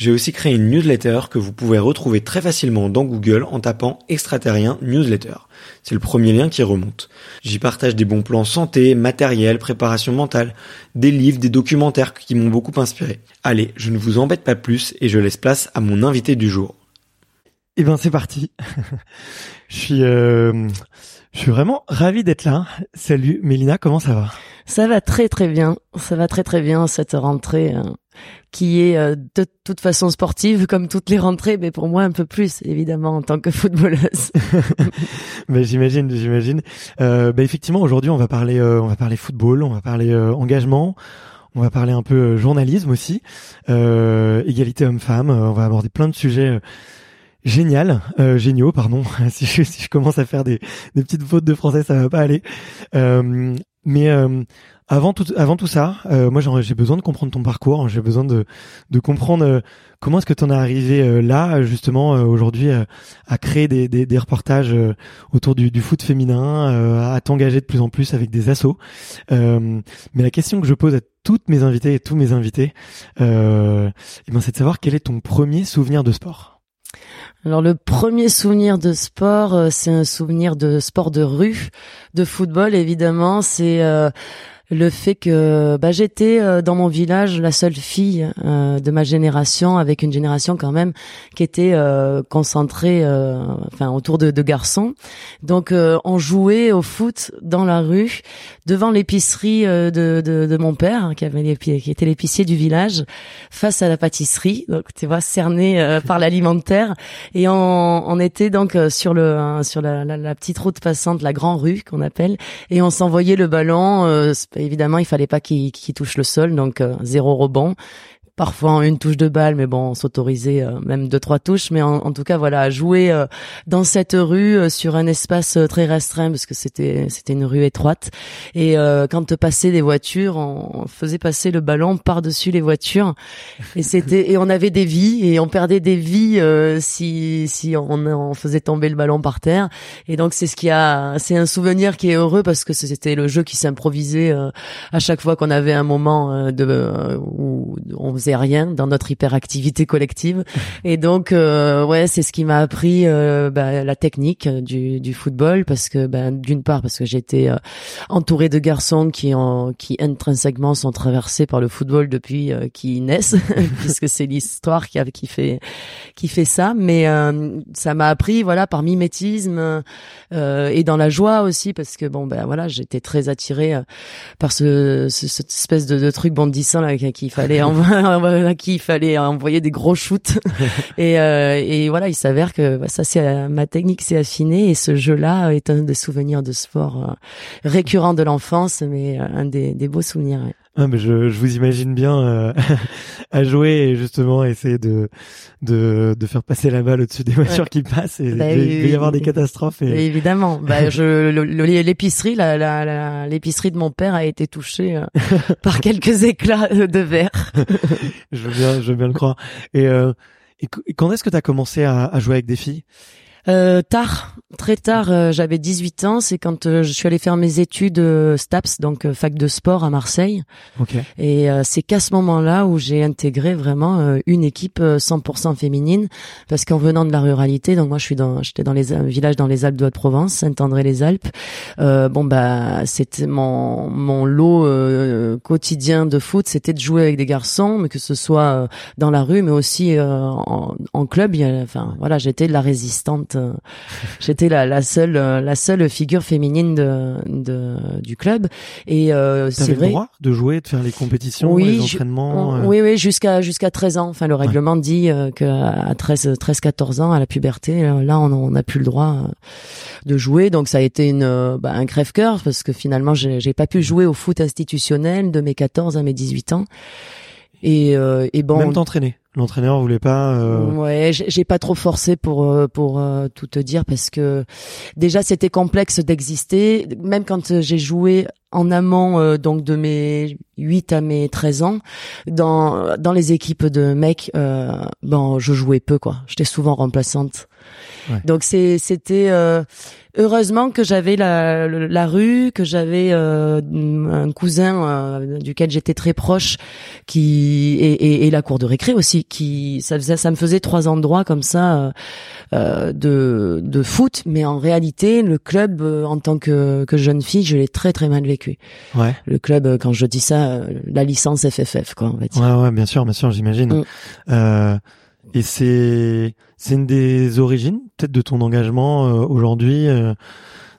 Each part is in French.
j'ai aussi créé une newsletter que vous pouvez retrouver très facilement dans Google en tapant extraterrien newsletter. C'est le premier lien qui remonte. J'y partage des bons plans santé, matériel, préparation mentale, des livres, des documentaires qui m'ont beaucoup inspiré. Allez, je ne vous embête pas plus et je laisse place à mon invité du jour. Eh ben c'est parti. je suis euh, je suis vraiment ravi d'être là. Salut Mélina, comment ça va? Ça va très très bien. Ça va très très bien cette rentrée euh, qui est euh, de toute façon sportive comme toutes les rentrées, mais pour moi un peu plus évidemment en tant que footballeuse. ben, j'imagine, j'imagine. Euh, ben, effectivement, aujourd'hui on va parler, euh, on va parler football, on va parler euh, engagement. On va parler un peu journalisme aussi, égalité homme-femme. on va aborder plein de sujets génial, euh, géniaux, pardon. si, je, si je commence à faire des, des, petites fautes de français, ça va pas aller. Euh, mais euh, avant tout, avant tout ça, euh, moi j'ai besoin de comprendre ton parcours. J'ai besoin de, de comprendre euh, comment est-ce que tu en es arrivé euh, là, justement aujourd'hui, à créer des, des, des reportages autour du, du, foot féminin, à t'engager de plus en plus avec des assos. mais la question que je pose à toutes mes invités et tous mes invités, eh ben, c'est de savoir quel est ton premier souvenir de sport. Alors le premier souvenir de sport, euh, c'est un souvenir de sport de rue, de football évidemment. C'est euh, le fait que bah, j'étais euh, dans mon village la seule fille euh, de ma génération, avec une génération quand même qui était euh, concentrée, enfin autour de, de, garçons. Donc on jouait au foot dans la rue, devant l'épicerie de, de, de, mon père, hein, qui avait qui était l'épicier du village, face à la pâtisserie. Donc tu vois, cerné par l'alimentaire, et on, on, était donc sur le sur la, la, la, petite route passante, la grande rue qu'on appelle, et on s'envoyait le ballon évidemment, il fallait pas qu'il touche le sol, donc euh, zéro rebond parfois une touche de balle, mais bon, on s'autorisait euh, même deux trois touches. Mais en, tout cas, voilà, jouer euh, dans cette rue euh, sur un espace très restreint parce que c'était c'était une rue étroite. Et quand passait des voitures, on, faisait passer le ballon par dessus les voitures. Et c'était et on avait des vies et on perdait des vies si si on, on faisait tomber le ballon par terre. Et donc c'est ce qui a c'est un souvenir qui est heureux parce que c'était le jeu qui s'improvisait à chaque fois qu'on avait un moment de où on faisait rien dans notre hyperactivité collective. Et donc, euh, ouais, c'est ce qui m'a appris euh, bah, la technique du, du football parce que, bah, d'une part, parce que j'étais euh, entourée de garçons qui, en, qui intrinsèquement sont traversés par le football depuis qu'ils naissent, puisque c'est l'histoire qui, qui fait qui fait ça. Mais ça m'a appris, voilà, par mimétisme et dans la joie aussi, parce que bon, ben voilà, j'étais très attirée par ce, ce, cette espèce de, de truc bondissant là qu'il fallait en, à qui il fallait envoyer des gros shoots. et, euh, et voilà, il s'avère que bah, ça, c'est euh, ma technique s'est affinée et ce jeu-là est un des souvenirs de sport euh, récurrents de l'enfance, mais un des, des beaux souvenirs. Ah, mais je, je vous imagine bien euh, à jouer et justement essayer de, de, de faire passer la balle au-dessus des voitures qui passent et Bah, il oui, va y oui, avoir des catastrophes. Et... Évidemment. Bah, je, l'épicerie, la, la, la- l'épicerie de mon père a été touchée euh, par quelques éclats de verre. Je veux bien, je veux bien le croire. Et, euh, et qu- et quand est-ce que tu as commencé à, à jouer avec des filles? Euh, tard, très tard, euh, j'avais 18 ans. C'est quand euh, je suis allée faire mes études euh, STAPS, donc euh, fac de sport à Marseille. Ok. Et euh, c'est qu'à ce moment-là où j'ai intégré vraiment euh, une équipe euh, 100% féminine, parce qu'en venant de la ruralité, donc moi je suis dans, j'étais dans les un village dans les Alpes de Haute-Provence, Saint-André-les-Alpes. Euh, bon bah c'était mon mon lot euh, quotidien de foot, c'était de jouer avec des garçons, mais que ce soit euh, dans la rue, mais aussi euh, en, en club. Il y a- enfin voilà, j'étais la résistante, j'étais la, la seule euh, la seule figure féminine de, de du club. Et euh, c'est T'avais le vrai. droit de jouer, de faire les compétitions, Oui, les je- entraînements. euh, Oui, oui, jusqu'à jusqu'à 13 ans. Enfin, le règlement dit euh, que à 13, 13, 14 ans, à la puberté, euh, là, on n'a plus le droit euh, de jouer. Donc, ça a été une euh, bah, un crève-cœur parce que finalement, j'ai j'ai pas pu jouer au foot institutionnel de mes 14 à mes 18 ans. Et, euh, et bon, Même t'entraîner. L'entraîneur voulait pas. euh, Ouais, j'ai pas trop forcé pour euh, pour euh, tout te dire parce que déjà c'était complexe d'exister. Même quand euh, j'ai joué en amont euh, donc de mes 8 à mes 13 ans dans dans les équipes de mecs, euh, bon je jouais peu quoi. J'étais souvent remplaçante. Ouais. Donc c'est c'était euh, heureusement que j'avais la la rue, que j'avais euh, un cousin euh, duquel j'étais très proche qui et, et, et la cour de récré aussi qui ça faisait ça me faisait trois endroits comme ça euh, euh, de de foot mais en réalité le club euh, en tant que que jeune fille je l'ai très très mal vécu Ouais. le club quand je dis ça la licence FFF quoi va dire Ouais, ouais, bien sûr, bien sûr, j'imagine. Mm. Et c'est c'est une des origines peut-être de ton engagement euh, aujourd'hui, euh,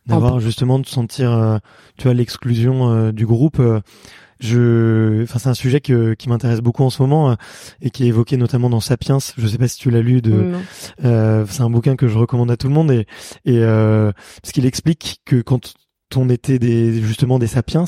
d'avoir justement de sentir, euh, tu vois, l'exclusion euh, du groupe. euh, je, enfin, c'est un sujet que, qui m'intéresse beaucoup en ce moment euh, et qui est évoqué notamment dans Sapiens. Je sais pas si tu l'as lu. De, euh, c'est un bouquin que je recommande à tout le monde et, et euh, parce qu'il explique que quand on était des justement des sapiens,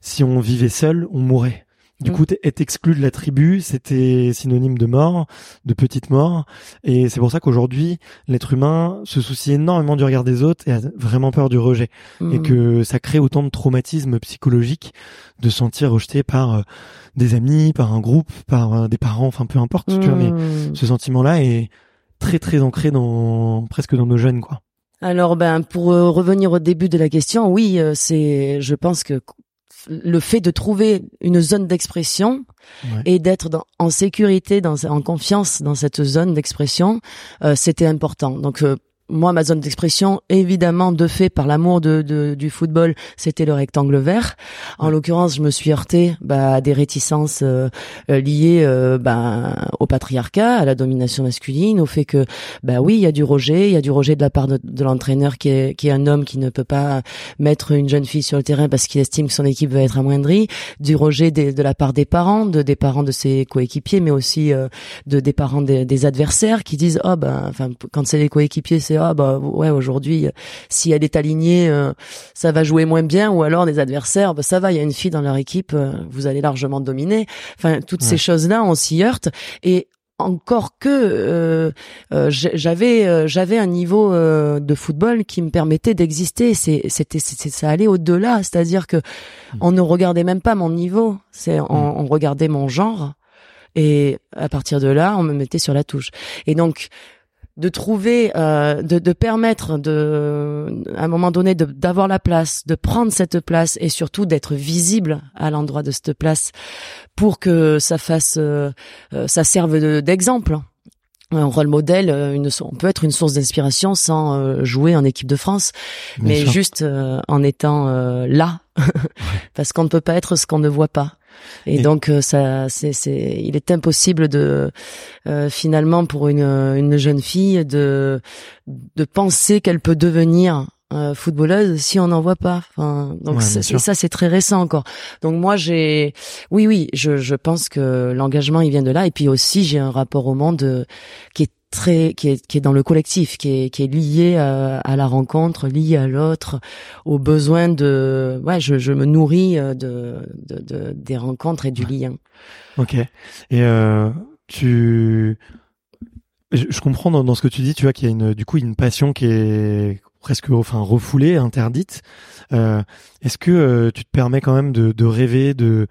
si on vivait seul, on mourait. Du Mm. coup, être exclu de la tribu, c'était synonyme de mort, de petite mort. Et c'est pour ça qu'aujourd'hui, l'être humain se soucie énormément du regard des autres et a vraiment peur du rejet. Et Mm. que ça crée autant de traumatismes psychologiques de se sentir rejeté par euh, des amis, par un groupe, par euh, des parents, enfin peu importe, tu vois. Mais Mm. ce sentiment-là est très très ancré dans presque dans nos jeunes, quoi. Alors ben pour euh, revenir au début de la question, oui, euh, c'est je pense que le fait de trouver une zone d'expression Ouais. et d'être en sécurité, dans, en confiance dans cette zone d'expression, euh, c'était important. Donc euh, moi, ma zone d'expression, évidemment, de fait, par l'amour de, de- du football, c'était le rectangle vert. En Ouais. l'occurrence, je me suis heurtée bah, à des réticences euh, euh, liées euh, bah, au patriarcat, à la domination masculine, au fait que, bah oui, il y a du rejet, il y a du rejet de la part de, de l'entraîneur qui est, qui est un homme qui ne peut pas mettre une jeune fille sur le terrain parce qu'il estime que son équipe va être amoindrie, du rejet des- de la part des parents, de des parents de ses coéquipiers, mais aussi euh, de des parents des, des adversaires qui disent oh ben enfin quand c'est les coéquipiers c'est ah bah ouais aujourd'hui si elle est alignée euh, ça va jouer moins bien ou alors des adversaires bah, ça va il y a une fille dans leur équipe euh, vous allez largement dominer. Enfin toutes Ouais. ces choses là on s'y heurte. Et encore que euh, euh, j'avais euh, j'avais un niveau de football qui me permettait d'exister. C'était ça allait au-delà. C'est-à-dire que on ne regardait même pas mon niveau. C'est on, on regardait mon genre. Et à partir de là on me mettait sur la touche. Et donc de trouver euh, de, de permettre de à un moment donné d'avoir la place de prendre cette place et surtout d'être visible à l'endroit de cette place pour que ça fasse euh, euh, ça serve de- d'exemple. Un rôle modèle euh, une on peut être une source d'inspiration sans euh, jouer en équipe de France Bien mais sûr. juste euh, en étant euh, là. Parce qu'on ne peut pas être ce qu'on ne voit pas et, Et- donc euh, ça c'est c'est il est impossible de euh, finalement pour une une jeune fille de de penser qu'elle peut devenir euh, footballeuse si on n'en voit pas. Enfin donc Ouais, c'est- sûr. ça c'est très récent encore. Donc moi j'ai oui oui je je pense que l'engagement il vient de là. Et puis aussi j'ai un rapport au monde euh, qui est très qui est qui est dans le collectif, qui est qui est lié à, à la rencontre, lié à l'autre, au besoin de ouais, je, je me nourris de, de, de des rencontres et du lien. Ok. Et euh, tu je, je comprends dans, dans, ce que tu dis, tu vois qu'il y a une du coup une passion qui est presque enfin refoulée, interdite. Euh, Est-ce que euh, tu te permets quand même de, de rêver de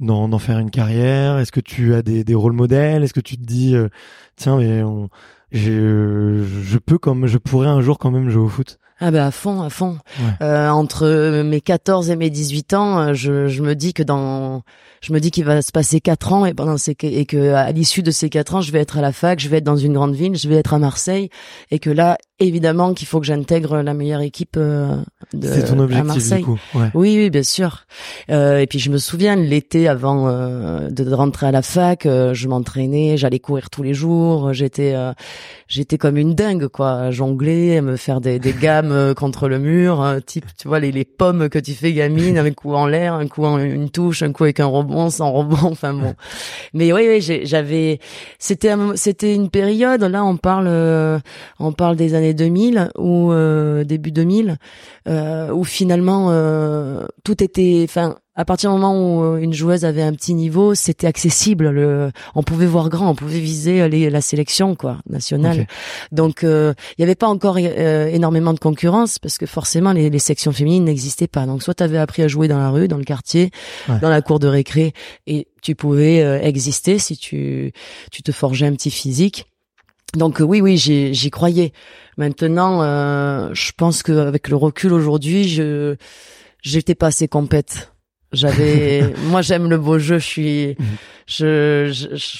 d'en faire une carrière? Est-ce que tu as des, des rôles modèles? Est-ce que tu te dis euh, tiens mais on, je peux comme je pourrais un jour quand même jouer au foot? Ah bah à fond, à fond. Euh, entre mes 14 et mes 18 ans, euh, je, je me dis que dans, je me dis qu'il va se passer quatre ans et pendant ces et que à l'issue de ces quatre ans, je vais être à la fac, je vais être dans une grande ville, je vais être à Marseille et que là, évidemment, qu'il faut que j'intègre la meilleure équipe euh, de C'est ton objectif à Marseille. du coup. Ouais. Oui, oui, bien sûr. Euh, et puis je me souviens l'été avant euh, de rentrer à la fac, euh, je m'entraînais, j'allais courir tous les jours, j'étais j'étais comme une dingue quoi, jongler, me faire des, des gammes euh, contre le mur, euh, type tu vois les, les pommes que tu fais gamine, un coup en l'air, un coup en une touche, un coup avec un rebond, sans rebond, enfin bon. Mais oui oui, j'avais c'était c'était une période là on parle euh, on parle des années 2000 ou début 2000 où finalement tout était enfin à partir du moment où euh, une joueuse avait un petit niveau, c'était accessible. Le, on pouvait voir grand, on pouvait viser euh, les, la sélection quoi nationale. Donc euh, il n'y avait pas encore énormément de concurrence parce que forcément les, les sections féminines n'existaient pas. Donc soit tu avais appris à jouer dans la rue, dans le quartier, dans la cour de récré, et tu pouvais exister si tu tu te forgeais un petit physique. Donc oui, oui, j'y croyais. Maintenant, je pense qu'avec le recul aujourd'hui, je j'étais pas assez compète j'avais, moi j'aime le beau jeu. Je suis, mhm. je, je, je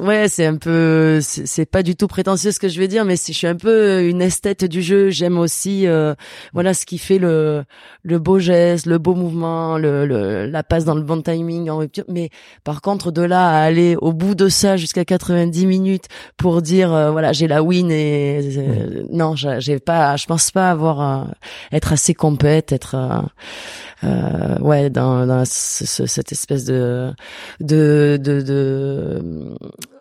ouais, c'est un peu, c'est pas du tout prétentieux ce que je vais dire, mais je suis un peu une esthète du jeu. J'aime aussi, euh, voilà, ce qui fait le le beau geste, le beau mouvement, le, le la passe dans le bon timing en rupture. Mais par contre, de là à aller au bout de ça jusqu'à 90 minutes pour dire, euh, voilà, j'ai la win et euh, non, j'ai pas, je pense pas avoir être assez compète, être euh, ouais dans, dans cette espèce de de de,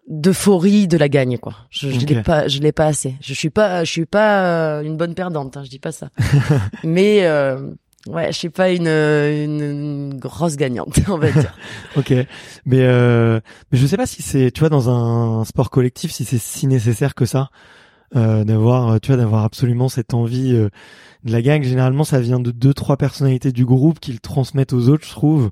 d'euphorie de la gagne quoi. Je, je l'ai pas je l'ai pas assez. Je suis pas je suis pas euh, une bonne perdante, hein, je dis pas ça. Mais euh, ouais, je suis pas une, une, grosse gagnante, on va dire. ok, mais euh, mais je sais pas si c'est tu vois dans un sport collectif si c'est si nécessaire que ça euh, d'avoir tu vois d'avoir absolument cette envie euh, de la gang, généralement, ça vient de deux, trois personnalités du groupe qui le transmettent aux autres, je trouve.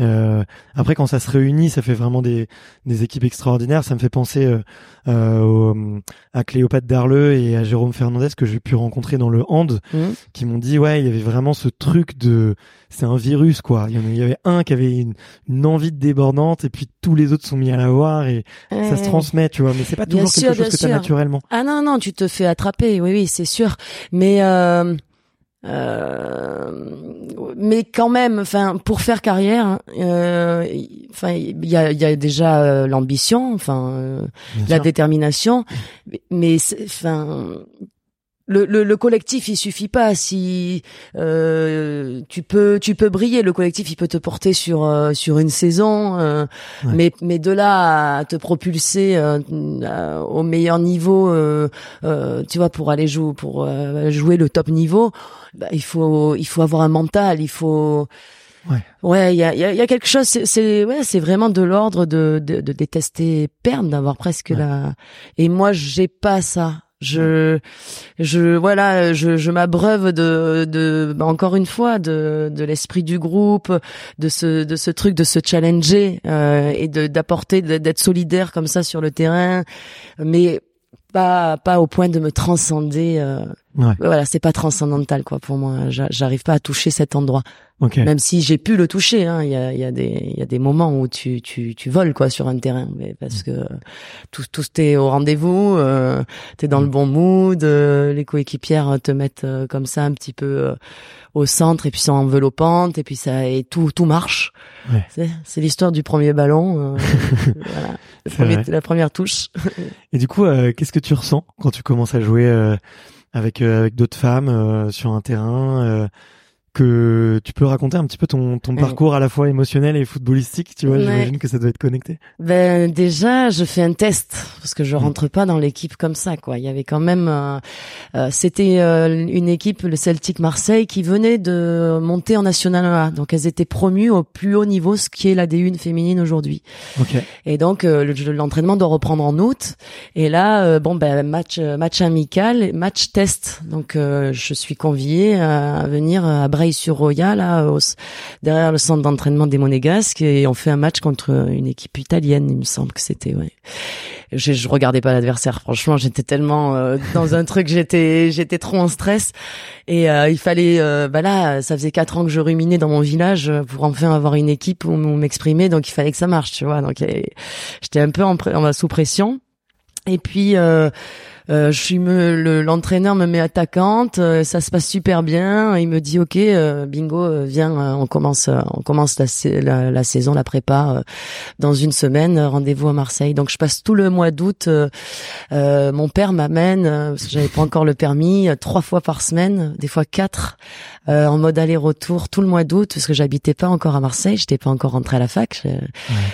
Euh, après, quand ça se réunit, ça fait vraiment des, des équipes extraordinaires. Ça me fait penser euh, euh, à Cléopâtre Darleux et à Jérôme Fernandez que j'ai pu rencontrer dans le hand, mmh. qui m'ont dit ouais, il y avait vraiment ce truc de, c'est un virus quoi. Il y avait un qui avait une, une, envie de débordante et puis tous les autres sont mis à la voir et ça se transmet, tu vois. Mais c'est pas toujours quelque chose que tu as naturellement. Ah non non, tu te fais attraper, oui oui, c'est sûr. Mais euh, mais quand même, enfin, pour faire carrière, euh, enfin, il y a, y a déjà euh, l'ambition, enfin, la détermination, mais enfin, le, le, le, collectif il suffit pas. Si euh, tu peux tu peux briller. Le collectif il peut te porter sur euh, sur une saison euh, mais mais de là à te propulser euh, au meilleur niveau tu vois pour aller jouer pour jouer le top niveau bah, il faut il faut avoir un mental il faut Ouais. Ouais, il y a, y, y a quelque chose. C'est ouais, c'est vraiment de l'ordre de, de, de détester perdre, d'avoir presque la. Et moi, j'ai pas ça. Je, je, voilà, je, je m'abreuve de, de, bah, encore une fois, de, de l'esprit du groupe, de ce, de ce truc, de se challenger euh, et de d'apporter, d'être solidaire comme ça sur le terrain, mais pas, pas au point de me transcender. Euh, ouais. Voilà, c'est pas transcendantal quoi pour moi. J'arrive pas à toucher cet endroit. Même si j'ai pu le toucher, hein, il y a, y a des, y a des moments où tu, tu, tu voles quoi sur un terrain, mais parce que tout, tout est au rendez-vous, euh, t'es dans le bon mood, euh, les coéquipières te mettent euh, comme ça un petit peu euh, au centre et puis c'est enveloppante et puis ça et tout, tout marche. Ouais. C'est l'histoire du premier ballon, voilà, la première touche. et du coup, qu'est-ce que tu ressens quand tu commences à jouer avec avec d'autres femmes sur un terrain que tu peux raconter un petit peu ton, ton parcours à la fois émotionnel et footballistique, tu vois, j'imagine que ça doit être connecté. Ben déjà, je fais un test parce que je mm. rentre pas dans l'équipe comme ça quoi. Il y avait quand même euh, euh c'était euh, une équipe le Celtic Marseille qui venait de monter en National 1. Donc elles étaient promues au plus haut niveau ce qui est la D1 féminine aujourd'hui. Okay. Et donc euh, l'entraînement doit reprendre en août et là bon ben match match amical, match test. Donc je suis conviée à venir à sur roya là, derrière le centre d'entraînement des Monégasques, et on fait un match contre une équipe italienne, il me semble que c'était. Ouais. Je, je regardais pas l'adversaire, franchement, j'étais tellement euh, dans un truc, j'étais, j'étais trop en stress, et euh, il fallait, euh, bah là, ça faisait quatre ans que je ruminais dans mon village pour enfin avoir une équipe où m'exprimer, donc il fallait que ça marche, tu vois. Donc j'étais un peu en, en sous pression, et puis. Euh, je suis l'entraîneur me met attaquante, euh, ça se passe super bien. Il me dit ok, euh, bingo, viens, on commence, on commence la, la, saison, la prépa dans une semaine. Rendez-vous à Marseille. Donc je passe tout le mois d'août. mon père m'amène parce que j'avais pas encore le permis, trois fois par semaine, des fois quatre, en mode aller-retour tout le mois d'août parce que j'habitais pas encore à Marseille, j'étais pas encore rentrée à la fac.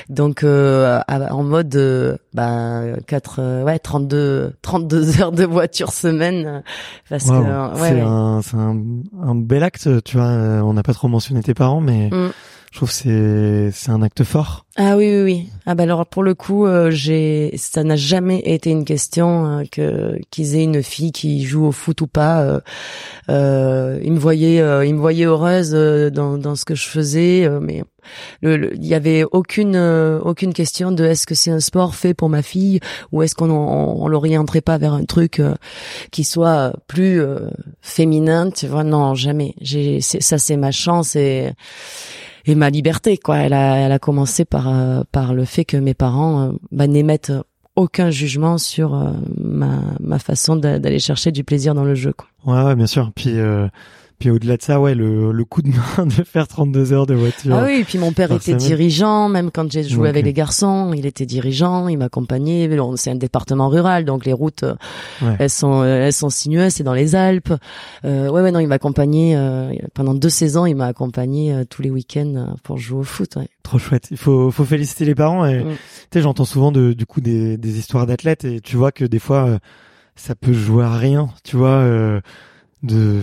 Donc en mode bah quatre, ouais 32, 32 heures de voiture semaine euh, parce que ouais, c'est un c'est un, un, bel acte tu vois euh, on n'a pas trop mentionné tes parents mais mm. Je trouve c'est c'est un acte fort. Ah oui oui oui. Ah bah alors pour le coup euh, j'ai ça n'a jamais été une question que qu'ils aient une fille qui joue au foot ou pas. Euh, ils me voyaient ils me voyaient heureuse dans dans ce que je faisais mais il y avait aucune euh, aucune question de est-ce que c'est un sport fait pour ma fille ou est-ce qu'on on, l'orienterait pas vers un truc euh, qui soit plus euh, féminin tu vois. Non jamais. J'ai ça c'est ma chance et et ma liberté quoi elle a elle a commencé par par le fait que mes parents bah, n'émettent aucun jugement sur ma ma façon d'aller chercher du plaisir dans le jeu quoi. Ouais, ouais bien sûr puis puis au-delà de ça, ouais, le, le coup de main de faire 32 heures de voiture. Ah oui, et puis mon père était dirigeant, même quand j'ai joué avec les garçons, il était dirigeant, il m'accompagnait. C'est un département rural, donc les routes, euh, elles sont euh, elles sont sinueuses, c'est dans les Alpes. Euh, ouais, ouais, non, il m'accompagnait euh, pendant deux saisons, il m'a accompagné tous les week-ends pour jouer au foot. Ouais. Trop chouette. Il faut faut féliciter les parents. Et mm. tu sais, j'entends souvent de, du coup des, des histoires d'athlètes et tu vois que des fois ça peut jouer à rien. Tu vois de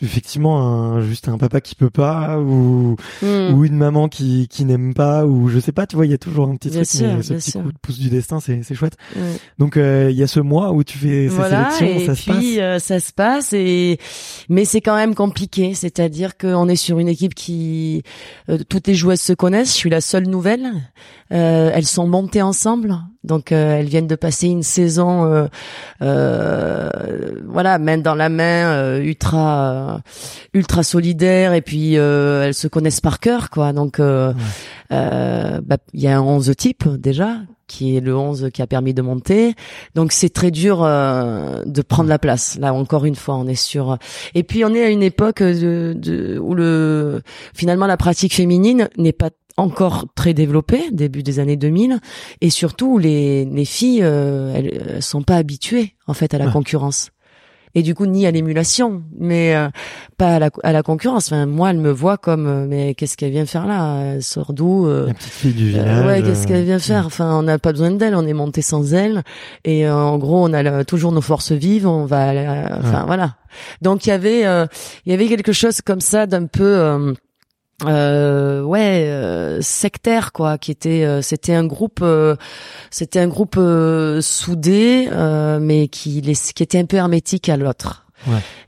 effectivement un, juste un papa qui peut pas ou hmm. ou une maman qui qui n'aime pas ou je sais pas tu vois il y a toujours un petit truc mais ce petit coup de pouce du destin c'est c'est chouette. Donc euh, il y a ce mois où tu fais ces voilà, sélections et ça puis, se passe euh, ça se passe et mais c'est quand même compliqué. C'est-à-dire qu'on est sur une équipe qui euh, toutes les joueuses se connaissent. Je suis la seule nouvelle. Elles sont montées ensemble donc elles viennent de passer une saison voilà main dans la main ultra ultra solidaires et puis euh, elles se connaissent par cœur quoi. Donc euh, euh, bah, il y a un 11 type déjà qui est le 11 qui a permis de monter. Donc c'est très dur de prendre la place. Là encore une fois, on est sur. Et puis on est à une époque de, où le finalement la pratique féminine n'est pas encore très développée, début des années 2000, et surtout les les filles elles, sont pas habituées en fait à la concurrence et du coup ni à l'émulation, mais euh, pas à la, à la concurrence. Enfin, moi, elle me voit comme, euh, mais qu'est-ce qu'elle vient faire là? Elle sort d'où euh, La petite fille du village. ouais, qu'est-ce qu'elle vient faire? Enfin, on n'a pas besoin d'elle, on est monté sans elle, et en gros, on a toujours nos forces vives. On va, enfin voilà. Donc il y avait, il y avait quelque chose comme ça d'un peu euh, ouais euh, sectaire quoi qui était euh, c'était un groupe c'était un groupe soudé mais qui qui était un peu hermétique à l'autre.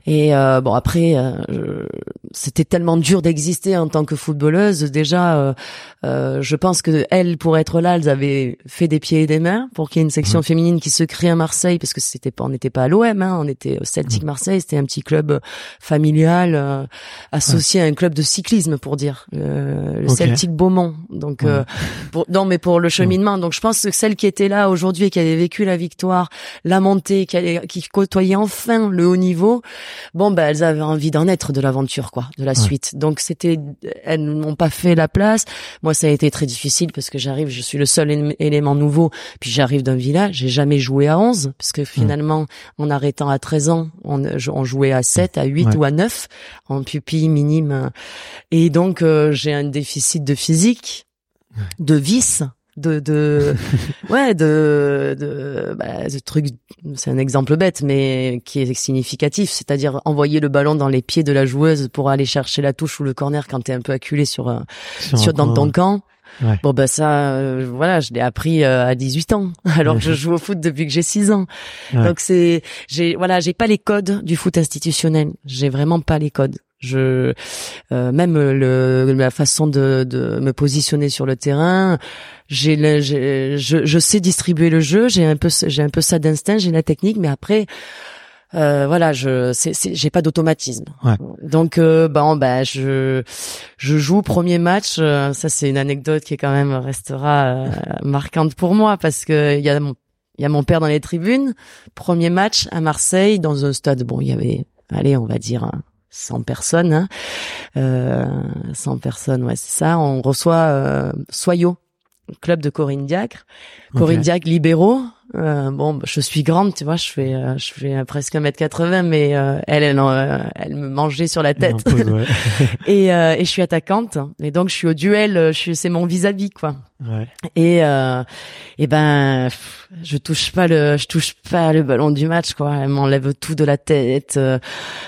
Et bon après c'était tellement dur d'exister en tant que footballeuse. Déjà, euh, euh, je pense que elles, pour être là, elles avaient fait des pieds et des mains pour qu'il y ait une section féminine qui se crée à Marseille, parce que c'était pas, on n'était pas à l'OM, hein, on était au Celtic Marseille. C'était un petit club familial euh, associé à un club de cyclisme, pour dire le Celtic Beaumont. Donc, euh, pour, non, mais pour le cheminement. Donc, je pense que celle qui était là aujourd'hui et qui avait vécu la victoire, la montée, qui, allait, qui côtoyait enfin le haut niveau, bon, ben, elles avaient envie d'en être de l'aventure, quoi, de la suite. Donc, c'était, elles n'ont pas fait la place. Moi, ça a été très difficile parce que j'arrive, je suis le seul élément nouveau. Puis j'arrive d'un village, j'ai jamais joué à 11 parce que finalement, en arrêtant à 13 ans, on, on jouait à 7, à 8 ou à 9 en pupille minime. Et donc, euh, j'ai un déficit de physique, de vis, de, de ouais, de, de, bah, de trucs. C'est un exemple bête, mais qui est significatif. C'est-à-dire envoyer le ballon dans les pieds de la joueuse pour aller chercher la touche ou le corner quand t'es un peu acculé sur, euh, sur, dans ton camp. Bon bah ça, euh, voilà, je l'ai appris à 18 ans, alors que je joue au foot depuis que j'ai 6 ans. Donc c'est, j'ai, voilà, j'ai pas les codes du foot institutionnel. J'ai vraiment pas les codes. Je euh, même le la façon de, de me positionner sur le terrain, j'ai je, je sais distribuer le jeu, j'ai un peu j'ai un peu ça d'instinct, j'ai la technique, mais après euh, voilà, je j'ai pas d'automatisme. Donc euh, bon bah je je joue premier match, euh, ça c'est une anecdote qui quand même restera euh, marquante pour moi parce que il y a mon il y a mon père dans les tribunes, premier match à Marseille dans un stade bon, il y avait allez, on va dire 100 personnes, hein. euh, 100 personnes, ouais, c'est ça. On reçoit euh, Soyo, club de Corinne Diacre, Corinne Diacre libéraux. Euh, bon, bah, je suis grande, tu vois, je fais, euh, je fais presque 1m80, mais euh, elle, elle, elle, me mangeait sur la tête. et, et je suis attaquante, et donc je suis au duel, je suis, c'est mon vis-à-vis, quoi. Ouais. Et et ben, je touche pas le, je touche pas le ballon du match, quoi. Elle m'enlève tout de la tête.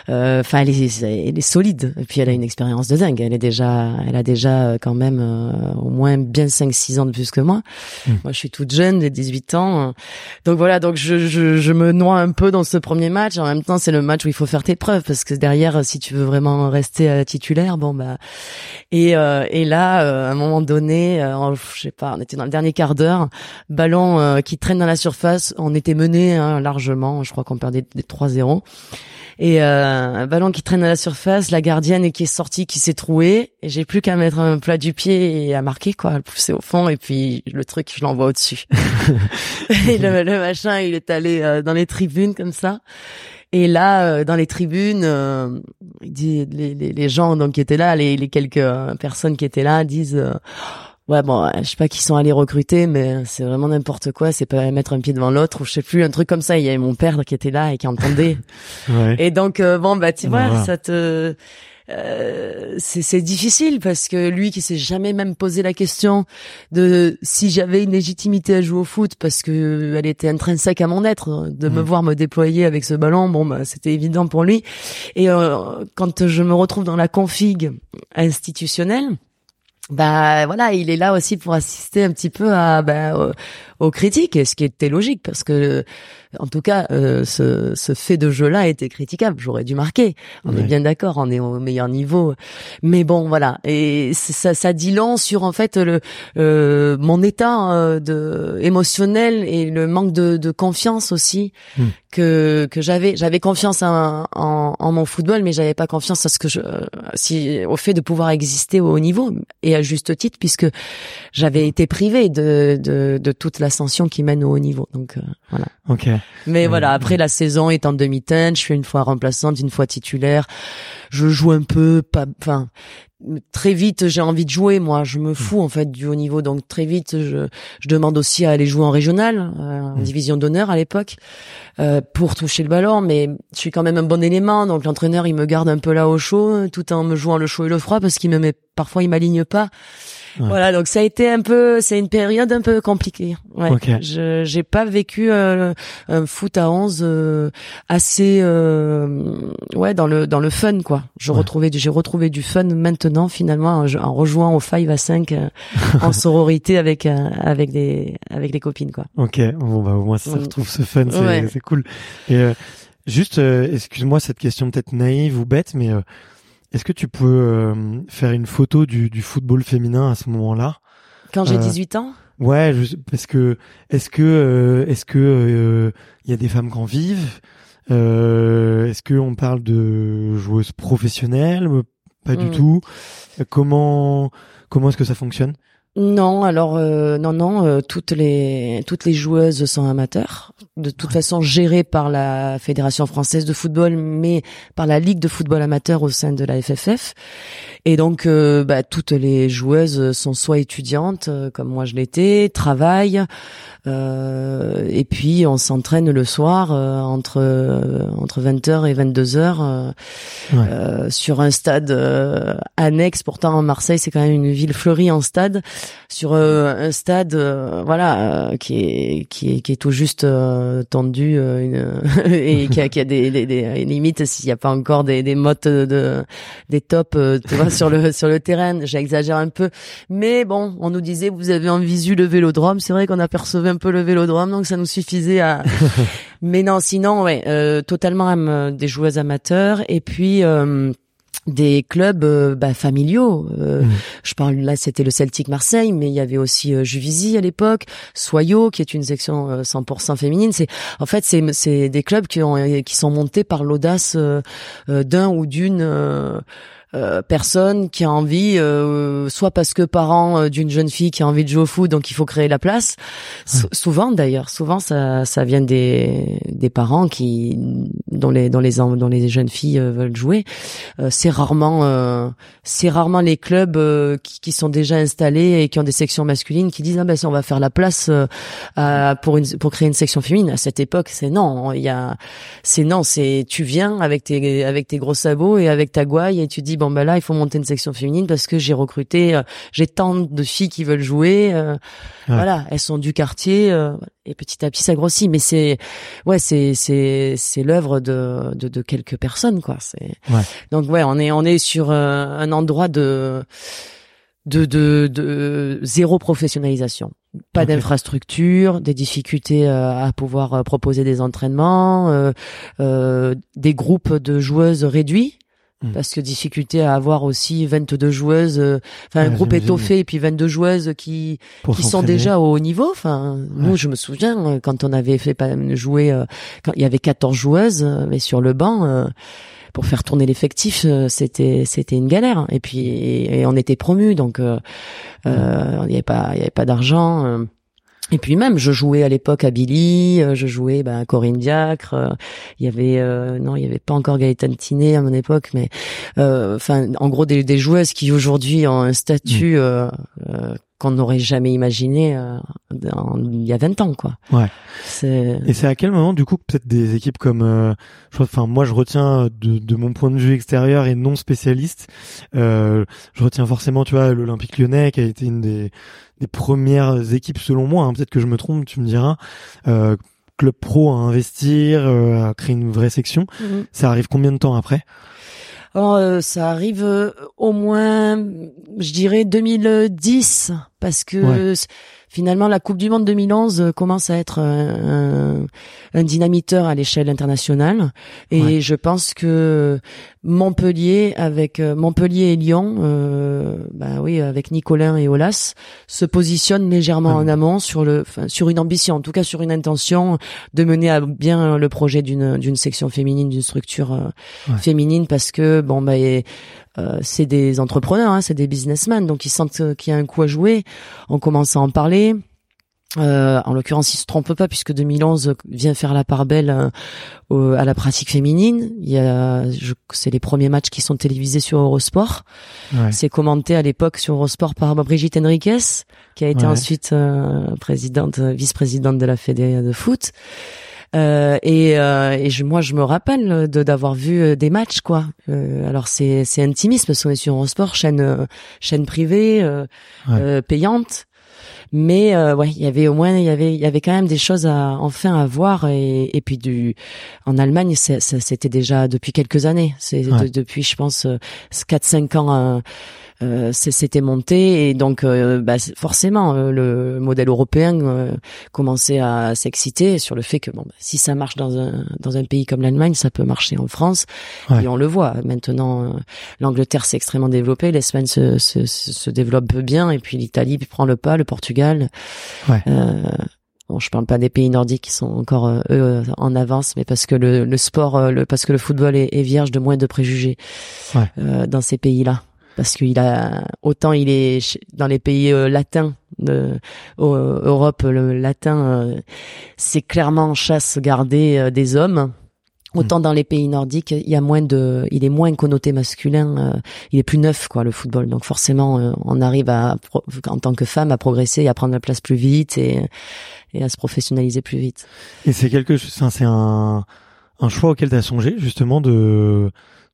Enfin, elle, est, elle est solide, et puis elle a une expérience de dingue. Elle est déjà, elle a déjà quand même au moins bien 5-6 ans de plus que moi. Hmm. Moi, je suis toute jeune, des 18 ans. Donc voilà, donc je, je, je, me noie un peu dans ce premier match. En même temps, c'est le match où il faut faire tes preuves parce que derrière, si tu veux vraiment rester euh, titulaire, bon bah. Et, euh, et là, euh, à un moment donné, je sais pas, on était dans le dernier quart d'heure, ballon qui traîne dans la surface. On était mené hein, largement. Je crois qu'on perdait des 3-0 et euh, un ballon qui traîne à la surface, la gardienne qui est sortie, qui s'est trouée, et j'ai plus qu'à mettre un plat du pied et à marquer quoi, le pousser au fond, et puis le truc je l'envoie au-dessus. et le, machin il est allé euh, dans les tribunes comme ça. Et là, euh, dans les tribunes, les, les, les, gens donc qui étaient là, les, les quelques personnes qui étaient là disent Ouais, bon, je sais pas qui sont allés recruter, mais c'est vraiment n'importe quoi. C'est pas mettre un pied devant l'autre ou je sais plus, un truc comme ça. Il y avait mon père qui était là et qui entendait. ouais. Et donc, euh, bon, bah, tu vois, ça te... Euh, c'est difficile parce que lui qui s'est jamais même posé la question de si j'avais une légitimité à jouer au foot parce que elle était intrinsèque à mon être de me mm. voir me déployer avec ce ballon bon bah c'était évident pour lui et euh, quand je me retrouve dans la config institutionnelle bah voilà, il est là aussi pour assister un petit peu à bah, aux critiques, ce qui était logique parce que en tout cas euh, ce, ce fait de jeu là était critiquable. J'aurais dû marquer. On est bien d'accord, on est au meilleur niveau. Mais bon voilà, et ça, ça dit long sur en fait le euh, mon état euh, de émotionnel et le manque de, de confiance aussi hmm. que que j'avais. J'avais confiance en, en, en, mon football, mais j'avais pas confiance à ce que je si au fait de pouvoir exister au haut niveau et à juste titre puisque j'avais été privé de de, de toute la l'ascension qui mène au haut niveau. Donc euh, voilà. Ok. Mais voilà, après la saison est en demi-teinte, je suis une fois remplaçante, une fois titulaire. Je joue un peu, pas, enfin très vite j'ai envie de jouer moi. Je me fous en fait du haut niveau. Donc très vite je, je demande aussi à aller jouer en régional euh, en mm. division d'honneur à l'époque euh, pour toucher le ballon. Mais je suis quand même un bon élément. Donc l'entraîneur il me garde un peu là au chaud tout en me jouant le chaud et le froid parce qu'il me met parfois il m'aligne pas. Voilà, donc ça a été un peu, c'est une période un peu compliquée. Ouais. Je j'ai pas vécu euh, un foot à 11 euh, assez euh, ouais dans le dans le fun quoi. Je retrouvais j'ai retrouvé du fun maintenant finalement en, rejoignant au 5 à 5 en sororité avec avec des avec des copines quoi. OK, bon bah au moins ça mm. retrouve ce fun, c'est cool. Et juste excuse-moi cette question peut-être naïve ou bête mais est-ce que tu peux euh, faire une photo du, du, football féminin à ce moment-là? Quand j'ai 18 euh, ans? Ouais, parce que est-ce que euh, est-ce que il y a des femmes qui en vivent? Est-ce que on parle de joueuses professionnelles? Pas du hmm. tout. Comment comment est-ce que ça fonctionne? Non, alors euh, non, non, euh, toutes les toutes les joueuses sont amateurs, de toute façon gérées par la Fédération française de football, mais par la Ligue de football amateur au sein de la FFF. Et donc, euh, bah, toutes les joueuses sont soit étudiantes, comme moi je l'étais, travaillent, et puis on s'entraîne le soir entre entre 20h et 22h sur un stade annexe. Pourtant, Marseille, c'est quand même une ville fleurie en stade. Sur euh, un stade euh, voilà euh, qui est qui est qui est tout juste tendu une, et qui a, qui a des, des, des limites. S'il n'y a pas encore des des mottes de des tops tu vois sur le sur le terrain j'exagère un peu. Mais bon on nous disait vous avez en visu le vélodrome c'est vrai qu'on apercevait un peu le vélodrome donc ça nous suffisait à mais non sinon ouais totalement des joueuses amateurs et puis des clubs euh, bah, familiaux. Euh, mmh. Je parle là, c'était le Celtic Marseille, mais il y avait aussi euh, Juvisy à l'époque, Soyo qui est une section 100% féminine. C'est en fait c'est c'est des clubs qui ont qui sont montés par l'audace d'un ou d'une euh, personne qui a envie, euh, soit parce que parent euh, d'une jeune fille qui a envie de jouer au foot, donc il faut créer la place. souvent d'ailleurs, souvent ça, ça vient des, des parents qui dont les dont les dont les jeunes filles veulent jouer. c'est rarement c'est rarement les clubs qui, qui, sont déjà installés et qui ont des sections masculines qui disent ah ben si on va faire la place pour une pour créer une section féminine. À cette époque, c'est non, il y a c'est non, c'est tu viens avec tes avec tes gros sabots et avec ta gouaille et tu dis bon ben là il faut monter une section féminine parce que j'ai recruté euh, j'ai tant de filles qui veulent jouer euh, voilà elles sont du quartier euh, et petit à petit ça grossit. Mais c'est ouais c'est c'est c'est l'œuvre de, de, de quelques personnes quoi. C'est donc ouais on est on est sur un endroit de de, de, de zéro professionnalisation. Pas d'infrastructure, des difficultés à pouvoir proposer des entraînements, euh, des groupes de joueuses réduits Hmm. parce que difficulté à avoir aussi 22 joueuses euh, enfin un groupe étoffé et puis 22 joueuses qui qui sont déjà au haut niveau. Enfin nous je me souviens euh, quand on avait fait pas jouer euh, quand il y avait 14 joueuses mais sur le banc pour faire tourner l'effectif c'était c'était une galère. Et puis et, on était promus donc euh, il n'y avait pas il y avait pas d'argent et puis même, je jouais à l'époque à Billy, euh, je jouais bah, à Corinne Diacre. Euh, il y avait euh, non, il y avait pas encore Gaëtan Tiné à mon époque, mais enfin, en gros des, des, joueuses qui aujourd'hui ont un statut mmh qu'on n'aurait jamais imaginé euh, il y a 20 ans quoi. Ouais. Et c'est à quel moment du coup peut-être des équipes comme euh, je enfin moi je retiens de, de, mon point de vue extérieur et non spécialiste, euh, je retiens forcément tu vois l'Olympique Lyonnais qui a été une des, des premières équipes selon moi, hein, peut-être que je me trompe, tu me diras. Euh, club pro à investir, à créer une vraie section. Mhm. Ça arrive combien de temps après? Alors, euh, ça arrive euh, au moins, je dirais 2010, parce que finalement la Coupe du Monde 2011 euh, commence à être un, un dynamiteur à l'échelle internationale et je pense que Montpellier avec euh, Montpellier et Lyon euh, bah oui avec Nicolin et Olas se positionnent légèrement en amont sur le sur une ambition en tout cas sur une intention de mener à bien le projet d'une d'une section féminine d'une structure euh, féminine parce que bon bah euh, c'est des entrepreneurs, hein, c'est des businessmen, donc ils sentent qu'il y a un coup à jouer. On commence à en parler. Euh, en l'occurrence, ils se trompent pas puisque 2011 vient faire la part belle euh, à la pratique féminine. Il y a, c'est les premiers matchs qui sont télévisés sur Eurosport. C'est commenté à l'époque sur Eurosport par Brigitte Henriquez, qui a été ensuite présidente, vice-présidente de la Fédé de foot. Euh, et, euh, et je, moi, je me rappelle de d'avoir vu euh, des matchs, quoi. Euh, alors c'est c'est intimiste parce qu'on est sur Eurosport, chaîne chaîne privée, payante. Mais ouais, il y avait au moins il y avait il y avait quand même des choses à enfin à voir. Et, et puis du en Allemagne c'était déjà depuis quelques années, c'est depuis je pense 4 5 ans euh, c'était monté et donc euh, bah, forcément euh, le modèle européen commençait à s'exciter sur le fait que bon bah, si ça marche dans un dans un pays comme l'Allemagne ça peut marcher en France et on le voit maintenant l'Angleterre s'est extrêmement développée l'Espagne se, se, se, développe bien et puis l'Italie prend le pas le Portugal ouais. Bon, je parle pas des pays nordiques qui sont encore eux en avance, mais parce que le, le sport, le, parce que le football est, est, vierge de moins de préjugés ouais. euh, dans ces pays-là. Parce qu'il a autant il est dans les pays latins de Europe le latin c'est clairement chasse gardée des hommes Autant dans les pays nordiques, il y a moins de, il est moins connoté masculin, euh, il est plus neuf quoi le football. Donc forcément, euh, on arrive à, en tant que femme, à progresser, à prendre la place plus vite et, et à se professionnaliser plus vite. Et c'est quelque chose, c'est un, un choix auquel tu as songé justement de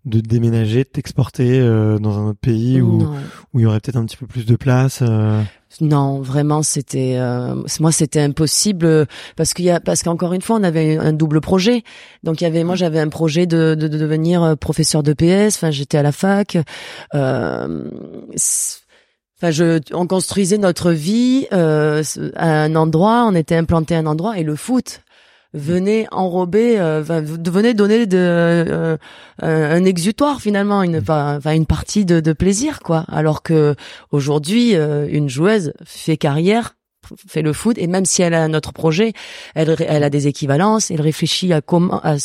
de déménager, de t'exporter euh, dans un autre pays où où il y aurait peut-être un petit peu plus de place. Non, vraiment, c'était euh, moi, c'était impossible parce qu'il y a parce qu'encore une fois, on avait un double projet. Donc il y avait moi, j'avais un projet de, de, de devenir euh, professeur de PS. Enfin, j'étais à la fac. Euh, Enfin, je, on construisait notre vie euh, à un endroit, on était implanté à un endroit, et le foot, venait enrober, euh, venait donner de, euh, un exutoire finalement, une, enfin une partie de, de, plaisir quoi. Alors que aujourd'hui, euh, une joueuse fait carrière fait le foot et même si elle a un autre projet, elle, elle a des équivalences, elle réfléchit à comment à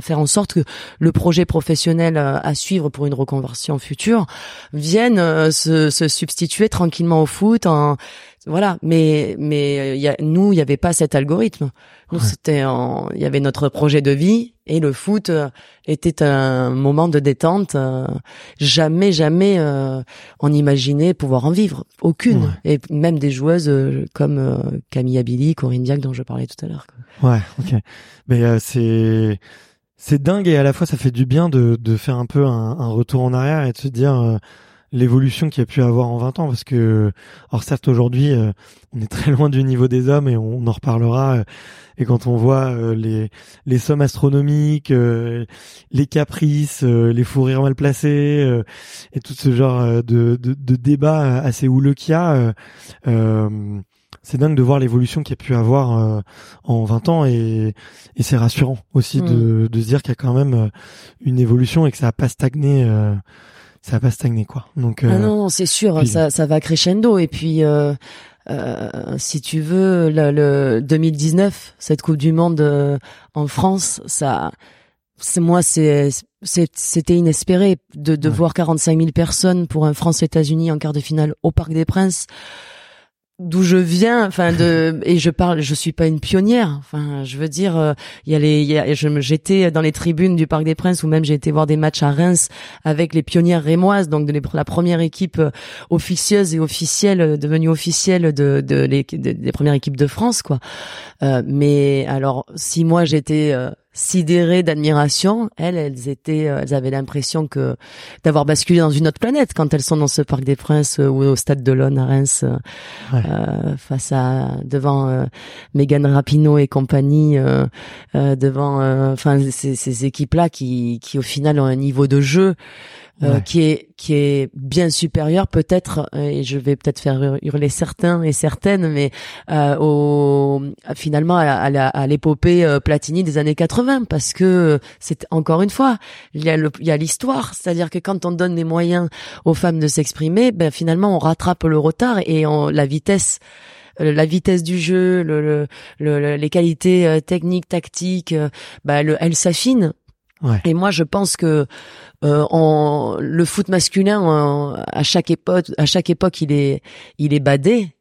faire en sorte que le projet professionnel à suivre pour une reconversion future vienne se, se substituer tranquillement au foot en voilà, mais mais euh, y a, nous, il y avait pas cet algorithme. Nous, c'était il y avait notre projet de vie et le foot euh, était un moment de détente. Euh, jamais, jamais on imaginait pouvoir en vivre. Aucune. Et même des joueuses comme Camille Abili, Corinne Diac dont je parlais tout à l'heure. Ouais, ok. Mais c'est c'est dingue et à la fois ça fait du bien de de faire un peu un, un retour en arrière et de se dire l'évolution qu'il y a pu avoir en 20 ans parce que alors certes aujourd'hui euh, on est très loin du niveau des hommes et on, en reparlera euh, et quand on voit euh, les les sommes astronomiques les caprices les fous rires mal placés et tout ce genre de de, de débats assez houleux qu'il y a c'est dingue de voir l'évolution qu'il y a pu avoir en 20 ans et, et c'est rassurant aussi de, mm. de se dire qu'il y a quand même une évolution et que ça a pas stagné ça va pas stagner quoi. Donc ah euh, non, c'est sûr, ça ça va crescendo. Et puis euh, euh, si tu veux le, le, 2019 cette Coupe du monde euh, en France, ça c'est moi c'est c'était inespéré de, de voir 45 000 personnes pour un France-États-Unis en quart de finale au Parc des Princes d'où je viens enfin de et je parle je suis pas une pionnière enfin je veux dire euh, il y a les y a, j'étais dans les tribunes du Parc des Princes ou même j'ai été voir des matchs à Reims avec les pionnières rémoises donc de la première équipe euh, officieuse et officielle euh, devenue officielle de de les des premières équipes de France quoi. Euh, mais alors si moi j'étais sidérées d'admiration. Elles, elles étaient, euh, elles avaient l'impression que d'avoir basculé dans une autre planète quand elles sont dans ce Parc des Princes euh, ou au Stade de l'Aune à Reims, euh, face à devant euh, Megan Rapinoe et compagnie, devant, enfin ces, ces équipes-là qui, qui au final ont un niveau de jeu euh, qui est qui est bien supérieur peut-être euh, et je vais peut-être faire hurler certains et certaines mais euh, au finalement à, l'épopée euh, Platini des années 80 parce que c'est encore une fois il y a le, il y a l'histoire. C'est-à-dire que quand on donne les moyens aux femmes de s'exprimer ben finalement on rattrape le retard et on, la vitesse la vitesse du jeu, le, le, les qualités techniques, tactiques, bah, le, elle s'affine et moi, je pense que euh, en, le foot masculin, à chaque époque, à chaque époque, il est, il est badé.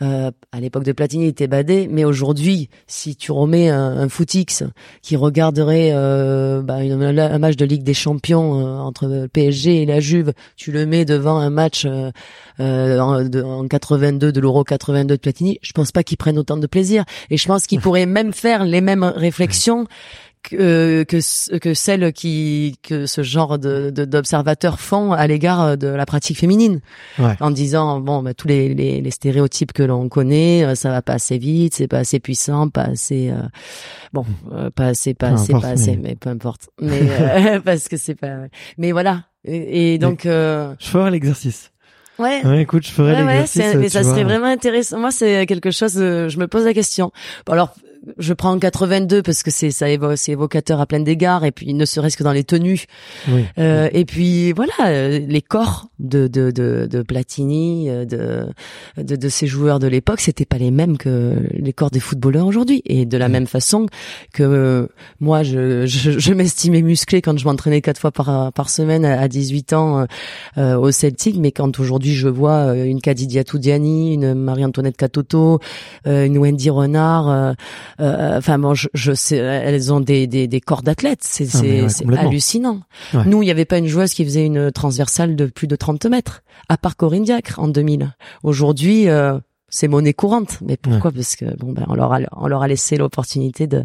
Euh, à l'époque de Platini, il était badé, mais aujourd'hui, si tu remets un, un footix qui regarderait euh, bah, un match de Ligue des Champions euh, entre PSG et la Juve, tu le mets devant un match euh, euh, en, de, en, 82 de l'Euro 82 de Platini, je pense pas qu'ils prennent autant de plaisir, et je pense qu'ils pourraient même faire les mêmes réflexions que que, que celles qui que ce genre de d'observateurs font à l'égard de la pratique féminine ouais. en disant bon bah, tous les, les, les stéréotypes que l'on connaît euh, ça va pas assez vite c'est pas assez puissant pas assez euh, bon euh, pas assez pas assez pas assez mais... peu importe mais parce que c'est pas mais voilà et, donc je ferai l'exercice Ouais. ouais. écoute, je ferai l'exercice. mais ça serait vraiment intéressant. Moi, c'est quelque chose. je me pose la question. Bon, alors, je prends en 82 parce que c'est ça c'est évocateur à plein d'égards et puis ne serait-ce que dans les tenues. Oui. Euh, et puis voilà, euh, les corps de de de, de Platini, euh, de, de, de ces joueurs de l'époque, c'était pas les mêmes que les corps des footballeurs aujourd'hui. Et de la même façon que moi, je je, je m'estimais musclé quand je m'entraînais quatre fois par par semaine à 18 ans au Celtic, mais quand aujourd'hui je vois une Kadidia Toudiani, une Marie-Antoinette Catoto, une Wendy Renard euh, enfin bon, je, je, sais, elles ont des, des, des corps d'athlètes, c'est ah, hallucinant. Nous, il n'y avait pas une joueuse qui faisait une transversale de plus de 30 mètres, à part Corinne Diacre en 2000. Aujourd'hui, euh, c'est monnaie courante. Mais pourquoi? Parce que bon ben on leur a on leur a laissé l'opportunité de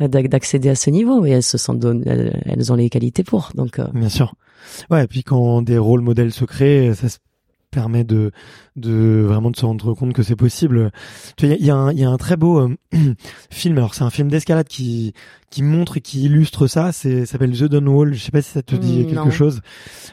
d'accéder à ce niveau et elles se sont données, elles ont les qualités pour. Donc euh. bien sûr. Ouais, et puis quand des rôles modèles se créent, ça se permet de de vraiment de se rendre compte que c'est possible. Tu vois, il y, a un il y a un très beau euh, film. Alors c'est un film d'escalade qui qui montre et qui illustre ça. C'est s'appelle The Dawn Wall. Je sais pas si ça te dit mm, quelque chose.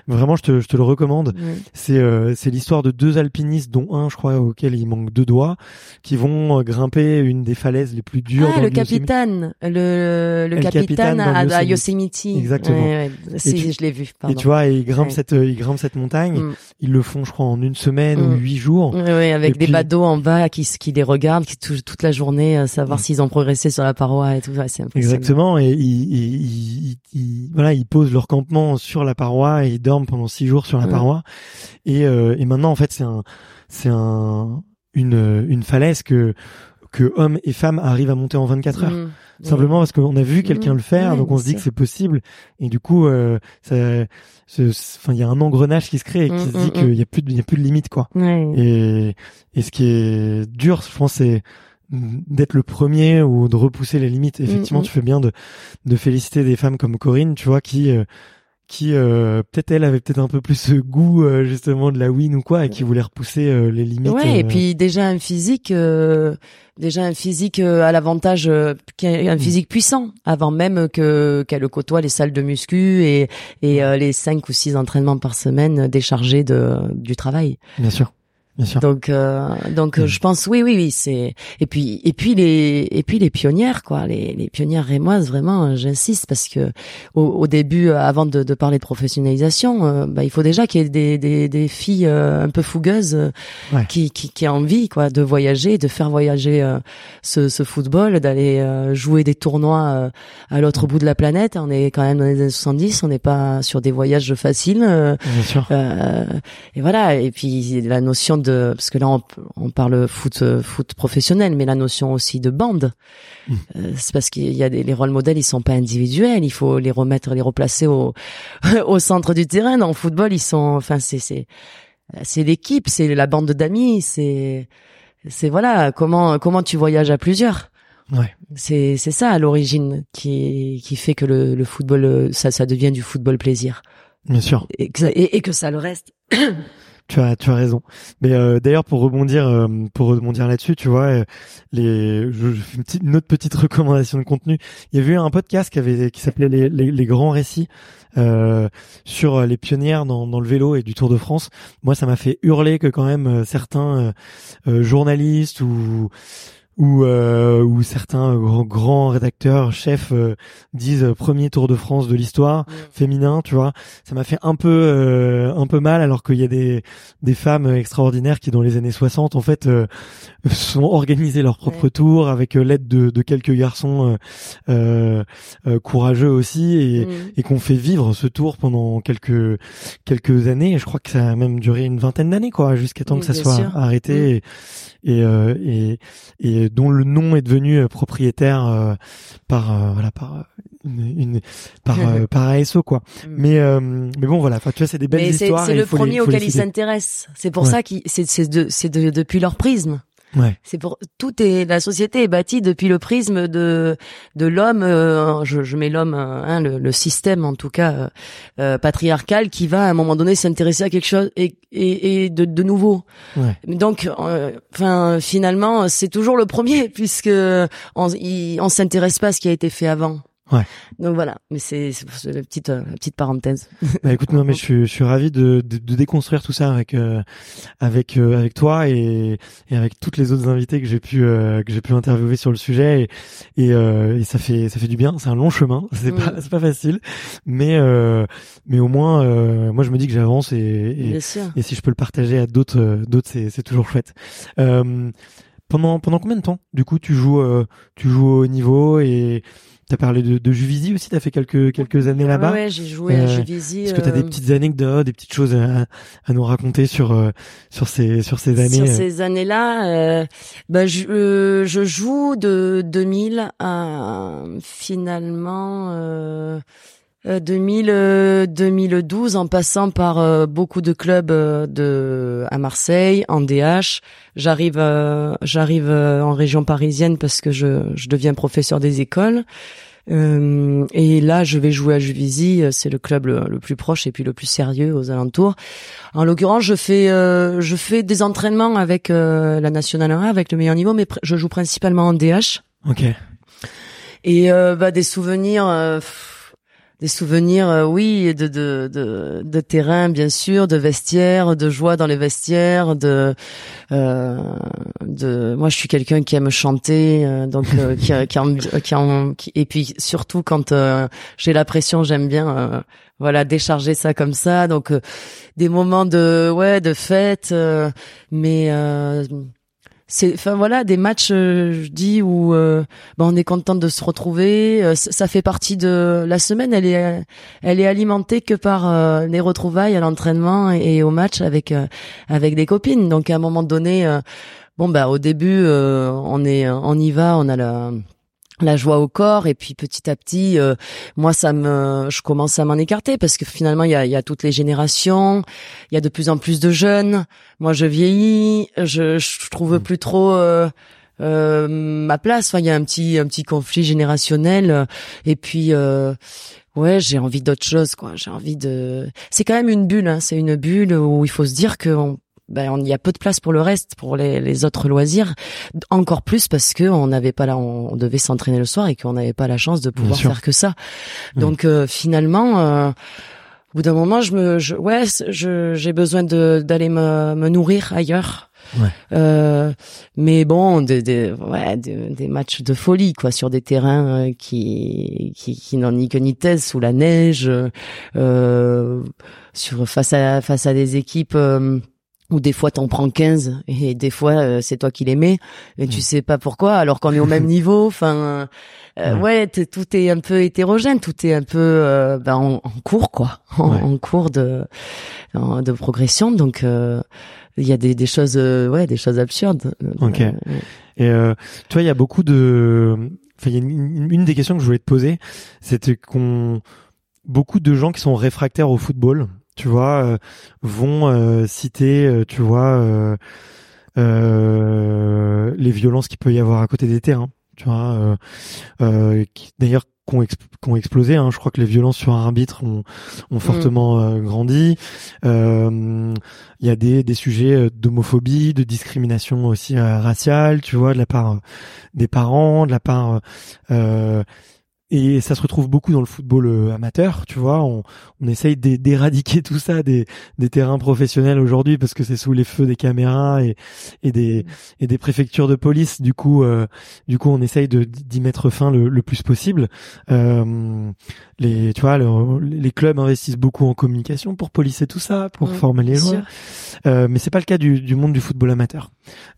Vraiment, je te je te le recommande. C'est euh, c'est l'histoire de deux alpinistes, dont un, je crois, auquel il manque deux doigts, qui vont euh, grimper une des falaises les plus dures. Ah, le capitaine, le le capitaine à, Yosemite. Exactement. Ouais, si, je l'ai vu. Pardon. Et tu vois, ils grimpent cette ils grimpent cette montagne. Mm. Ils le font, je crois, en une semaine ou mm. Huit jours. Oui, avec des badauds en bas qui, qui les regardent, qui touchent toute la journée, à savoir mm. s'ils ont progressé sur la paroi et tout. Ouais, c'est Exactement. Et ils, ils, voilà, ils posent leur campement sur la paroi et ils dorment pendant six jours sur la mm. paroi. Et, euh, et maintenant, en fait, c'est un, c'est un, une, une falaise que que hommes et femmes arrivent à monter en 24 heures. Mm. Simplement parce qu'on a vu quelqu'un le faire, donc on se dit que c'est possible. Et du coup, euh, ça, enfin, il y a un engrenage qui se crée et qui se dit qu'il y a plus de, il y a plus de limite, quoi. Et, et ce qui est dur, je pense, c'est d'être le premier ou de repousser les limites. Effectivement, tu fais bien de, de féliciter des femmes comme Corinne, tu vois, qui euh, qui euh, peut-être elle avait peut-être un peu plus ce goût euh, justement de la win ou quoi et qui voulait repousser euh, les limites. Ouais, et puis déjà un physique déjà un physique à l'avantage un mm. physique puissant avant même que qu'elle côtoie les salles de muscu et et mm. les cinq ou six entraînements par semaine déchargés de du travail. Bien sûr. Donc, euh, donc mm. je pense, oui, oui, oui, c'est et puis et puis les et puis les pionnières, quoi, les, les pionnières rémoises, vraiment, j'insiste parce que au, au début, avant de, de, parler de professionnalisation, euh, bah, il faut déjà qu'il y ait des, des, des filles euh, un peu fougueuses qui, qui qui aient envie, quoi, de voyager, de faire voyager ce, ce football, d'aller jouer des tournois à l'autre bout de la planète. On est quand même dans les années 70, on n'est pas sur des voyages faciles. Bien sûr. et voilà, et puis la notion de parce que là on, parle foot euh, foot professionnel, mais la notion aussi de bande, mmh. euh, c'est parce qu'il y a des, les rôles modèles, ils sont pas individuels, il faut les remettre, les replacer au au centre du terrain. Dans le football, ils sont, enfin c'est c'est c'est l'équipe, c'est la bande d'amis, c'est c'est voilà comment comment tu voyages à plusieurs. Ouais. C'est c'est ça à l'origine qui qui fait que le, le football ça ça devient du football plaisir. Bien sûr. Et que ça, et que ça le reste. Tu as, tu as raison. Mais euh, d'ailleurs, pour rebondir, euh, pour rebondir là-dessus, tu vois, euh, les, je, fais une, petite, une, autre petite recommandation de contenu. Il y avait eu un podcast qui avait, qui s'appelait les, les, les, grands récits sur les pionnières dans, dans, le vélo et du Tour de France. Moi, ça m'a fait hurler que quand même certains journalistes ou où, euh, où certains grands, rédacteurs, chefs euh, disent euh, premier Tour de France de l'histoire féminin, tu vois. Ça m'a fait un peu euh, un peu mal alors qu'il y a des des femmes extraordinaires qui dans les années 60 en fait sont organisées leur propre tour avec l'aide de, de quelques garçons courageux aussi et, mm. et qu'on fait vivre ce tour pendant quelques quelques années. Je crois que ça a même duré une vingtaine d'années quoi jusqu'à temps que ça soit arrêté. Mm et, euh, et, et dont le nom est devenu euh, propriétaire euh, par voilà par une, une par par ASO quoi. Mm. Mais mais bon voilà, enfin tu vois c'est des belles histoires. C'est le premier auquel ils s'intéressent. C'est pour ça qu'ils c'est c'est de, c'est de, depuis leur prisme. Ouais. C'est pour tout est la société est bâtie depuis le prisme de de l'homme. Euh, je, je, mets l'homme, euh, hein, le, le, système en tout cas euh, euh, patriarcal qui va à un moment donné s'intéresser à quelque chose et, et, et de, de nouveau. Ouais. Donc, enfin finalement c'est toujours le premier puisque on, on s'intéresse pas à ce qui a été fait avant. Ouais. Donc voilà, mais c'est la petite euh, la petite parenthèse. Bah écoute, non mais je suis, je suis ravi de, de, de déconstruire tout ça avec euh, avec euh, avec toi et, et avec toutes les autres invités que j'ai pu euh, que j'ai pu interviewer sur le sujet et et, euh, et ça fait ça fait du bien. C'est un long chemin, c'est pas Mm. c'est pas facile, mais euh, mais au moins euh, moi je me dis que j'avance et, et si je peux le partager à d'autres euh, d'autres c'est c'est toujours chouette. Euh, pendant pendant combien de temps du coup tu joues euh, tu joues au niveau et T'as parlé de, de Juvisy aussi, t'as fait quelques quelques années là-bas. Ouais, ouais, j'ai joué Euh, à Juvisy. Est-ce que tu as des euh, petites anecdotes, des petites choses à, à nous raconter sur euh, sur ces sur ces années Sur euh, ces années-là, euh, bah, je, euh, je joue de 2000 à finalement euh, euh, 2000, euh, 2012 en passant par euh, beaucoup de clubs euh, de à Marseille, en DH. J'arrive euh, j'arrive euh, en région parisienne parce que je, je deviens professeur des écoles. Euh, et là, je vais jouer à Juvisy, euh, c'est le club le, le plus proche et puis le plus sérieux aux alentours. En l'occurrence, je fais euh, je fais des entraînements avec euh, la nationale 1 avec le meilleur niveau, mais je joue principalement en DH. Ok. Et euh, bah, des souvenirs, euh, pff, des souvenirs, euh, oui, de, de de de terrain bien sûr, de vestiaires, de joie dans les vestiaires, de euh, de. Moi, je suis quelqu'un qui aime chanter, donc qui qui, et puis surtout quand euh, j'ai la pression, j'aime bien. voilà décharger ça comme ça donc des moments de ouais de fête mais c'est enfin voilà des matchs euh, je dis où euh, ben, on est content de se retrouver. Euh, ça fait partie de la semaine. Elle est elle est alimentée que par euh, les retrouvailles à l'entraînement et au match avec euh, avec des copines. Donc à un moment donné euh, bon bah au début euh, on est on y va on a la la joie au corps et puis petit à petit euh, moi ça me je commence à m'en écarter parce que finalement il y a, y a toutes les générations il y a de plus en plus de jeunes. Moi je vieillis je je trouve plus trop euh, euh, ma place. Enfin il y a un petit un petit conflit générationnel. Et puis euh, ouais j'ai envie d'autre chose quoi. J'ai envie de c'est quand même une bulle hein, c'est une bulle où il faut se dire que on ben, on- il y a peu de place pour le reste, pour les, les autres loisirs. Encore plus parce que on n'avait pas là, on, on devait s'entraîner le soir et qu'on n'avait pas la chance de pouvoir faire que ça. Mm. Donc euh, finalement, euh, au bout d'un moment, je me, je, ouais, je, j'ai besoin de d'aller me, me nourrir ailleurs. Ouais. Euh, mais bon, des, des, ouais, des, des matchs de folie quoi, sur des terrains euh, qui qui, qui n'ont ni queue ni tête, sous la neige, euh, sur face à face à des équipes. euh, où des fois t'en prends 15 et des fois euh, c'est toi qui les mets et tu Mm. sais pas pourquoi alors qu'on est au même niveau enfin euh, Ouais. tout est un peu hétérogène tout est un peu euh, ben, en, en cours quoi en, Ouais. en cours de en- de progression donc euh, il y a des, des choses euh, ouais des choses absurdes Ok. Euh, Et euh, tu vois, il y a beaucoup de. Enfin, il y a une, une des questions que je voulais te poser, c'était qu'on beaucoup de gens qui sont réfractaires au football, tu vois, euh, vont euh, citer, euh, tu vois, euh, euh, les violences qu'il peut y avoir à côté des terrains, tu vois, euh, euh, qui- d'ailleurs ont, exp- ont explosé. Hein, je crois que les violences sur un arbitre ont, ont fortement euh, grandi. Euh, Il y a des, des sujets d'homophobie, de discrimination aussi euh, raciale, tu vois, de la part des parents, de la part et ça se retrouve beaucoup dans le football euh, amateur, tu vois. On, on essaye d'é- d'éradiquer tout ça des, des terrains professionnels aujourd'hui parce que c'est sous les feux des caméras et, et des et des préfectures de police. Du coup, euh, du coup, on essaye de d'y mettre fin le, le plus possible. Euh, les, tu vois, le- les clubs investissent beaucoup en communication pour policer tout ça, pour Mm, former les joueurs. Euh, mais c'est pas le cas du, du monde du football amateur.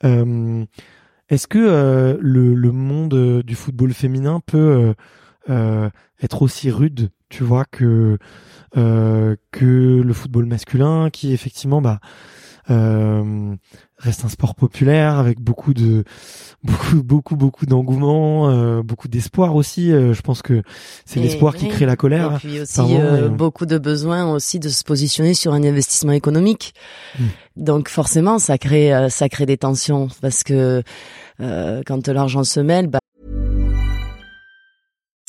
Euh, Est-ce que euh, le, le monde du football féminin peut euh, euh, être aussi rude, tu vois, que euh, que le football masculin, qui effectivement, bah, euh, reste un sport populaire avec beaucoup de beaucoup beaucoup beaucoup d'engouement, euh, beaucoup d'espoir aussi. Euh, je pense que c'est l'espoir qui crée la colère. Et puis aussi euh, mais- beaucoup de besoins aussi de se positionner sur un investissement économique. Mm. Donc forcément, ça crée euh, ça crée des tensions parce que euh, quand l'argent se mêle, bah,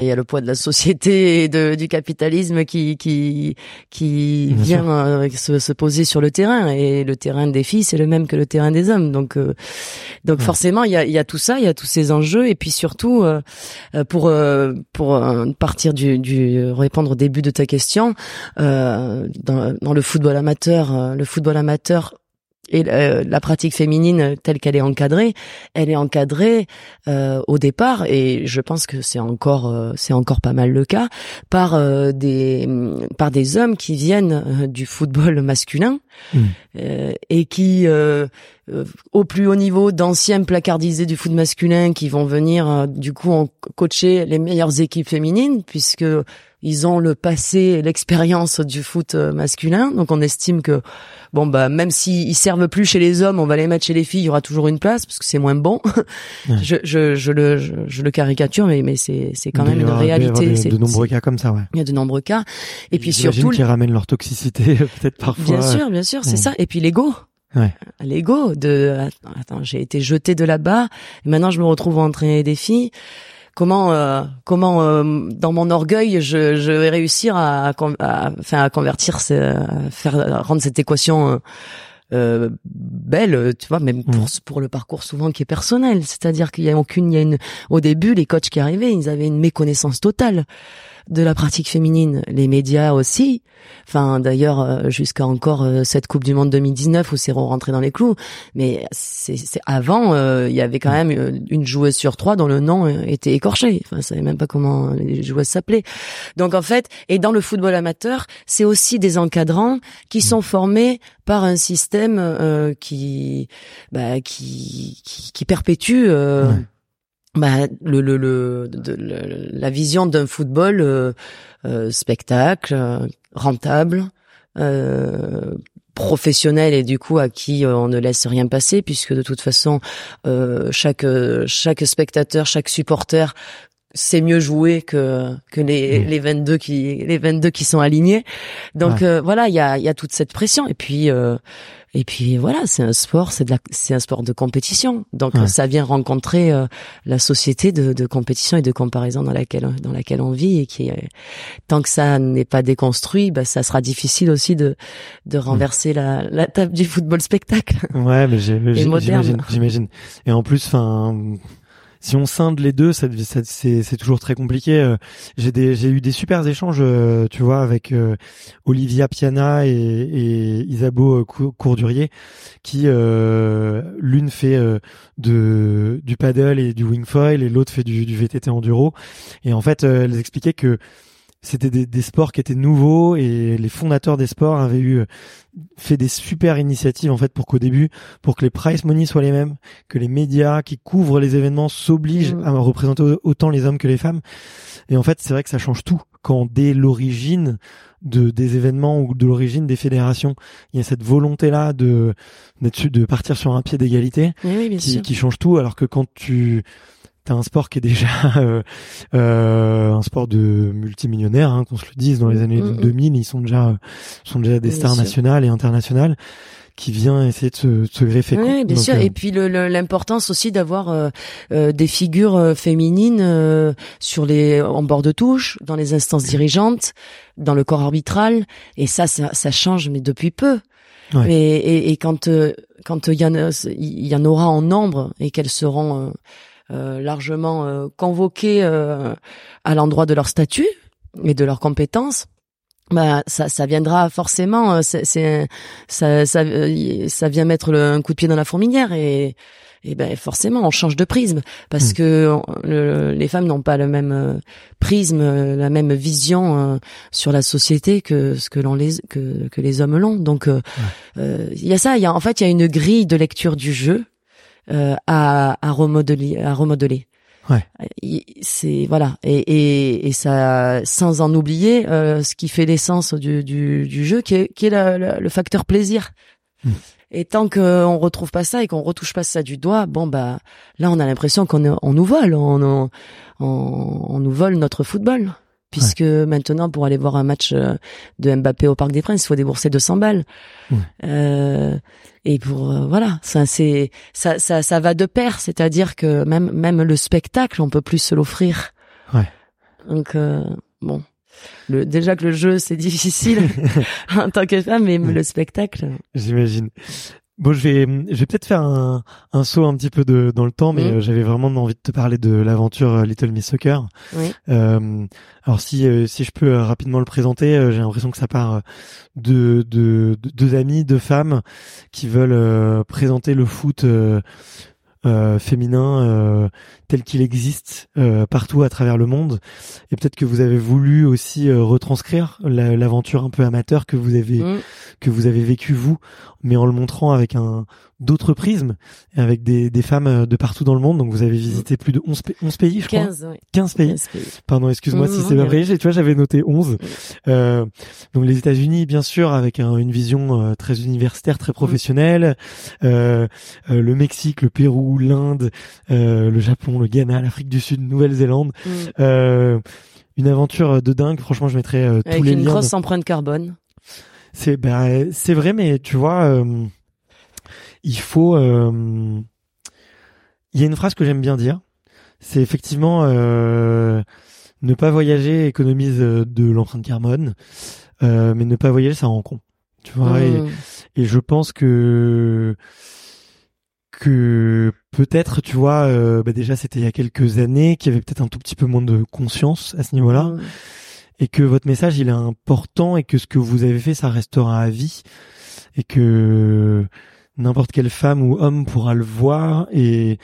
Il y a le poids de la société et de, du capitalisme qui qui qui vient euh, se, se, poser sur le terrain. Et le terrain des filles c'est le même que le terrain des hommes. Donc euh, donc forcément il y a il y a tout ça il y a tous ces enjeux. Et puis surtout euh, pour pour partir du, du répondre au début de ta question dans, dans le football amateur le football amateur et euh, la pratique féminine telle qu'elle est encadrée, elle est encadrée euh, au départ, et je pense que c'est encore euh, c'est encore pas mal le cas par des par des hommes qui viennent du football masculin mmh. et qui au plus haut niveau d'anciens placardisés du foot masculin qui vont venir du coup en coacher les meilleures équipes féminines puisque ils ont le passé et l'expérience du foot masculin. Donc on estime que bon bah même s'ils servent plus chez les hommes, on va les mettre chez les filles, il y aura toujours une place parce que c'est moins bon. je, je, je, le je, le caricature, mais mais c'est c'est quand même une réalité. C'est de nombreux cas comme ça, ouais. Il y a de nombreux cas. Et puis surtout qui ramènent leur toxicité peut-être parfois. Bien sûr, bien sûr, c'est ça. Et puis l'ego. Ouais. L'ego de attends, j'ai été jeté de là-bas, maintenant je me retrouve à entraîner des filles comment euh, comment euh, dans mon orgueil je, je vais réussir à, à, à convertir à faire rendre cette équation euh, euh, belle, tu vois, même pour, mmh. pour le parcours souvent qui est personnel. C'est-à-dire qu'il y a aucune, il y a une, au début, les coachs qui arrivaient, ils avaient une méconnaissance totale de la pratique féminine, les médias aussi. Enfin, d'ailleurs, euh, jusqu'à encore euh, cette Coupe du Monde 2019 où c'est rentré dans les clous. Mais c'est avant, euh, il y avait quand même une joueuse sur trois dont le nom était écorché. Enfin, je savais même pas comment les joueuses s'appelaient. Donc en fait, et dans le football amateur, c'est aussi des encadrants qui sont formés par un système qui, bah, qui, qui, qui perpétue bah, le, le, le, la vision d'un football euh, euh, spectacle, euh, rentable, professionnel et du coup à qui on ne laisse rien passer puisque de toute façon chaque chaque spectateur, chaque supporter sait mieux jouer que que les mmh. les 22 qui les 22 qui sont alignés. Donc voilà, il y a il y a toute cette pression et puis et puis voilà, c'est un sport, c'est un sport de compétition. Donc ça vient rencontrer euh, la société de, de, compétition et de comparaison dans laquelle dans laquelle on vit et qui, tant que ça n'est pas déconstruit, bah, ça sera difficile aussi de de renverser la, la table du football spectacle. Ouais, mais j'imagine, j'imagine. Et en plus, enfin si on scinde les deux, c'est toujours très compliqué. Euh, j'ai eu des super échanges, euh, tu vois, avec euh, Olivia Piana et, Isabeau Courdurier, qui l'une fait du paddle et du wingfoil et l'autre fait du, du VTT enduro. Et en fait, elles expliquaient que c'était des, des, sports qui étaient nouveaux et les fondateurs des sports avaient eu euh, fait des super initiatives en fait pour qu'au début pour que les price money soient les mêmes que les médias qui couvrent les événements s'obligent mm. à représenter autant les hommes que les femmes. Et en fait c'est vrai que ça change tout. Quand dès l'origine de des événements ou de l'origine des fédérations il y a cette volonté là de de partir sur un pied d'égalité qui, qui change tout. Alors que quand tu t'as un sport qui est déjà euh, euh, un sport de multimillionnaires, hein, qu'on se le dise. Dans les années 2000, mm, mm. ils sont déjà sont déjà des stars nationales et internationales qui vient essayer de se, se greffer. Oui, bien sûr. Euh, et puis l'importance aussi d'avoir euh, des figures féminines sur les en bord de touche, dans les instances dirigeantes, dans le corps arbitral. Et ça, ça, ça change, mais depuis peu. Ouais. Et, et, et, quand quand il y en il y en aura en nombre et qu'elles seront euh, largement euh, convoqués euh, à l'endroit de leur statut et de leurs compétences, bah ça, ça viendra forcément. C'est ça, ça, ça vient mettre le, un coup de pied dans la fourmilière et et ben forcément on change de prisme parce Mm. que euh, les femmes n'ont pas le même euh, prisme, euh, la même vision euh, sur la société que ce que l'on les que, que les hommes l'ont. Donc euh, euh, il y a ça, il y a en fait il y a une grille de lecture du jeu euh, à à remodeler à remodeler. Ouais. Il- C'est voilà et, et et ça sans en oublier euh, ce qui fait l'essence du, du du jeu qui est qui est la- la- le facteur plaisir. Mm. Et tant qu'on retrouve pas ça et qu'on retouche pas ça du doigt, bon bah là on a l'impression qu'on on nous vole, on, on, on, on nous vole notre football. Puisque maintenant pour aller voir un match euh, de Mbappé au Parc des Princes, il faut débourser 200 balles. Ouais. Euh, et pour euh, voilà, ça c'est ça, ça ça va de pair, c'est-à-dire que même même le spectacle, on peut plus se l'offrir. Ouais. Donc euh, bon, le, déjà que le jeu c'est difficile en tant que femme, mais le spectacle. J'imagine. Bon, je vais, je vais peut-être faire un, un saut un petit peu de, dans le temps, mais Mhm. euh, j'avais vraiment envie de te parler de l'aventure euh, Little Miss Soccer. Oui. Euh, alors si euh, si je peux rapidement le présenter, j'ai l'impression que ça part de, de, de deux amis, deux femmes qui veulent présenter le foot euh, féminin euh, tel qu'il existe euh, partout à travers le monde. Et peut-être que vous avez voulu aussi euh, retranscrire la- l'aventure un peu amateur que vous avez Mm. que vous avez vécu vous, mais en le montrant avec un d'autres prismes, avec des, des femmes euh, de partout dans le monde. Donc vous avez visité plus de 11, pa- 11 pays, je crois. 15, oui. 15 pays. 15 pays. Pardon, excuse-moi si c'est pas vrai. Tu vois, j'avais noté 11. Euh, donc les États-Unis, bien sûr, avec un- une vision euh, très universitaire, très professionnelle. Euh, euh, le Mexique, le Pérou, l'Inde, euh, le Japon, le Ghana, l'Afrique du Sud, Nouvelle-Zélande. Mm. Euh, une aventure de dingue. Franchement, je mettrai tous Avec les une liens. grosse empreinte carbone. C'est bah, c'est vrai, mais tu vois, euh, il faut. euh, Il y a une phrase que j'aime bien dire. C'est effectivement euh, ne pas voyager économise euh, de l'empreinte carbone, euh, mais ne pas voyager ça rend con. Tu vois. et- Mm. Et, je pense que que peut-être, tu vois, bah déjà c'était il y a quelques années, qu'il y avait peut-être un tout petit peu moins de conscience à ce niveau-là Mm. et que votre message il est important et que ce que vous avez fait ça restera à vie et que n'importe quelle femme ou homme pourra le voir et,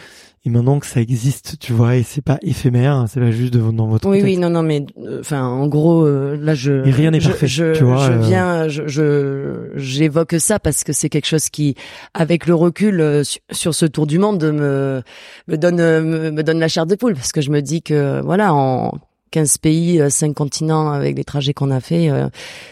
et maintenant que ça existe tu vois et c'est pas éphémère c'est pas juste de, dans votre Oui, tête. oui, non, non, mais euh, enfin, en gros, euh, là, je. Et rien n'est parfait, Je, tu vois, je euh. viens, je, je- j'évoque ça parce que c'est quelque chose qui, avec le recul sur, sur ce tour du monde, me me donne me, me donne la chair de poule parce que je me dis que voilà, en 15 pays, euh, 5 continents avec les trajets qu'on a fait, euh,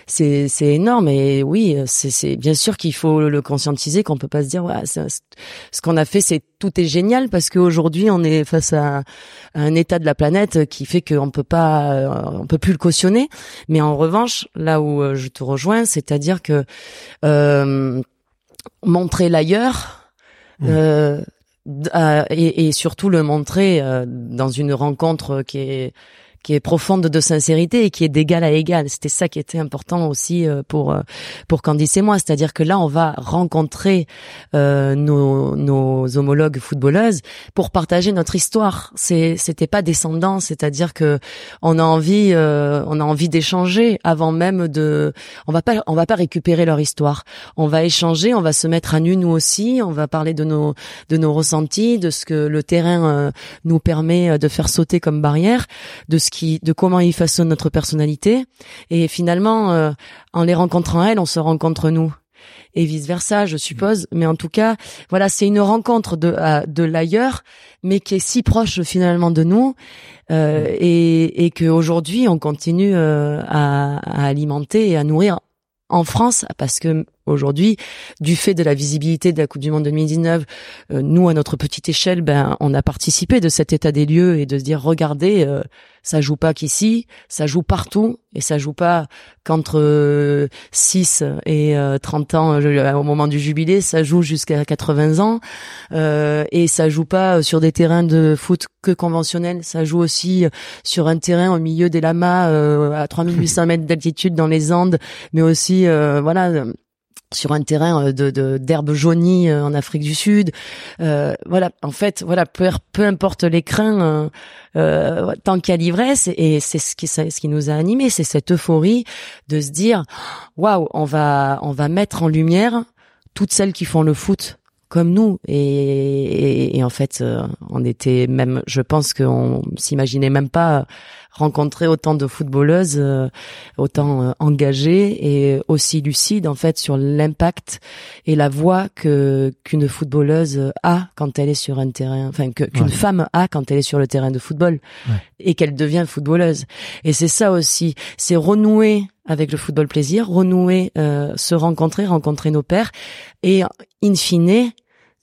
c'est c'est énorme et oui, euh, c'est c'est bien sûr qu'il faut le conscientiser qu'on peut pas se dire ouais, ce qu'on a fait c'est tout est génial parce qu'aujourd'hui on est face à un état de la planète qui fait qu'on peut pas, euh, on peut plus le cautionner. Mais en revanche, là où euh, je te rejoins, c'est-à-dire que euh, montrer l'ailleurs. Mmh. euh, euh, et, et surtout le montrer euh, dans une rencontre qui est qui est profonde de sincérité et qui est d'égal à égal. C'était ça qui était important aussi euh, pour euh, pour Candice et moi, c'est-à-dire que là on va rencontrer euh, nos, nos homologues footballeuses pour partager notre histoire. C'est c'était pas descendant, c'est-à-dire que on a envie euh, on a envie d'échanger avant même de on va pas on va pas récupérer leur histoire. On va échanger, on va se mettre à nu nous aussi, on va parler de nos de nos ressentis, de ce que le terrain euh, nous permet euh, de faire sauter comme barrière, de ce qui de comment il façonne notre personnalité. Et finalement euh, en les rencontrant elles, on se rencontre nous. Et vice versa, je suppose. Mais en tout cas, voilà, c'est une rencontre de à- de l'ailleurs, mais qui est si proche finalement de nous, euh, et et que aujourd'hui on continue euh, à, à alimenter et à nourrir en France, parce que aujourd'hui, du fait de la visibilité de la Coupe du Monde 2019, euh, nous à notre petite échelle, ben on a participé de cet état des lieux et de se dire regardez, euh, ça joue pas qu'ici, ça joue partout et ça joue pas qu'entre euh, 6 et euh, 30 ans euh, au moment du jubilé, ça joue jusqu'à 80 ans euh, et ça joue pas sur des terrains de foot que conventionnels, ça joue aussi sur un terrain au milieu des lamas euh, à 3800 mètres d'altitude dans les Andes, mais aussi euh, voilà euh, sur un terrain euh, de de- d'herbe jaunie euh, en Afrique du Sud. Euh, voilà, en fait, voilà, peu, peu importe les crins, euh, euh, tant qu'il y a l'ivresse, et c'est ce qui ce qui nous a animés, c'est cette euphorie de se dire, waouh, on va on va mettre en lumière toutes celles qui font le foot comme nous et, et, en fait euh, on était même je pense qu'on s'imaginait même pas rencontrer autant de footballeuses euh, autant euh, engagées et aussi lucides en fait sur l'impact et la voix que qu'une footballeuse a quand elle est sur un terrain enfin que qu'une femme a quand elle est sur le terrain de football et qu'elle devient footballeuse. Et c'est ça aussi c'est renouer avec le football plaisir, renouer, se rencontrer, rencontrer nos pères, et in fine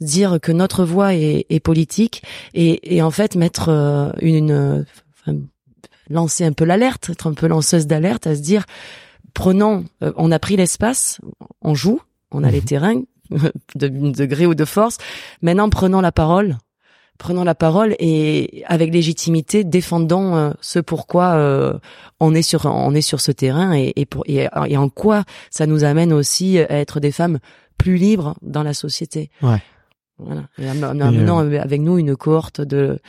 dire que notre voix est, est politique et, et, en fait mettre euh, une, enfin, lancer un peu l'alerte, être un peu lanceuse d'alerte, à se dire prenons, euh, on a pris l'espace, on joue, on a les mhm. terrains de, de gré ou de force, maintenant prenons la parole prenons la parole et avec légitimité défendons euh, ce pourquoi euh, on est sur on est sur ce terrain et, et, pour, et, et, en quoi ça nous amène aussi à être des femmes plus libres dans la société. Ouais. Voilà. Et amenant euh, avec nous une cohorte de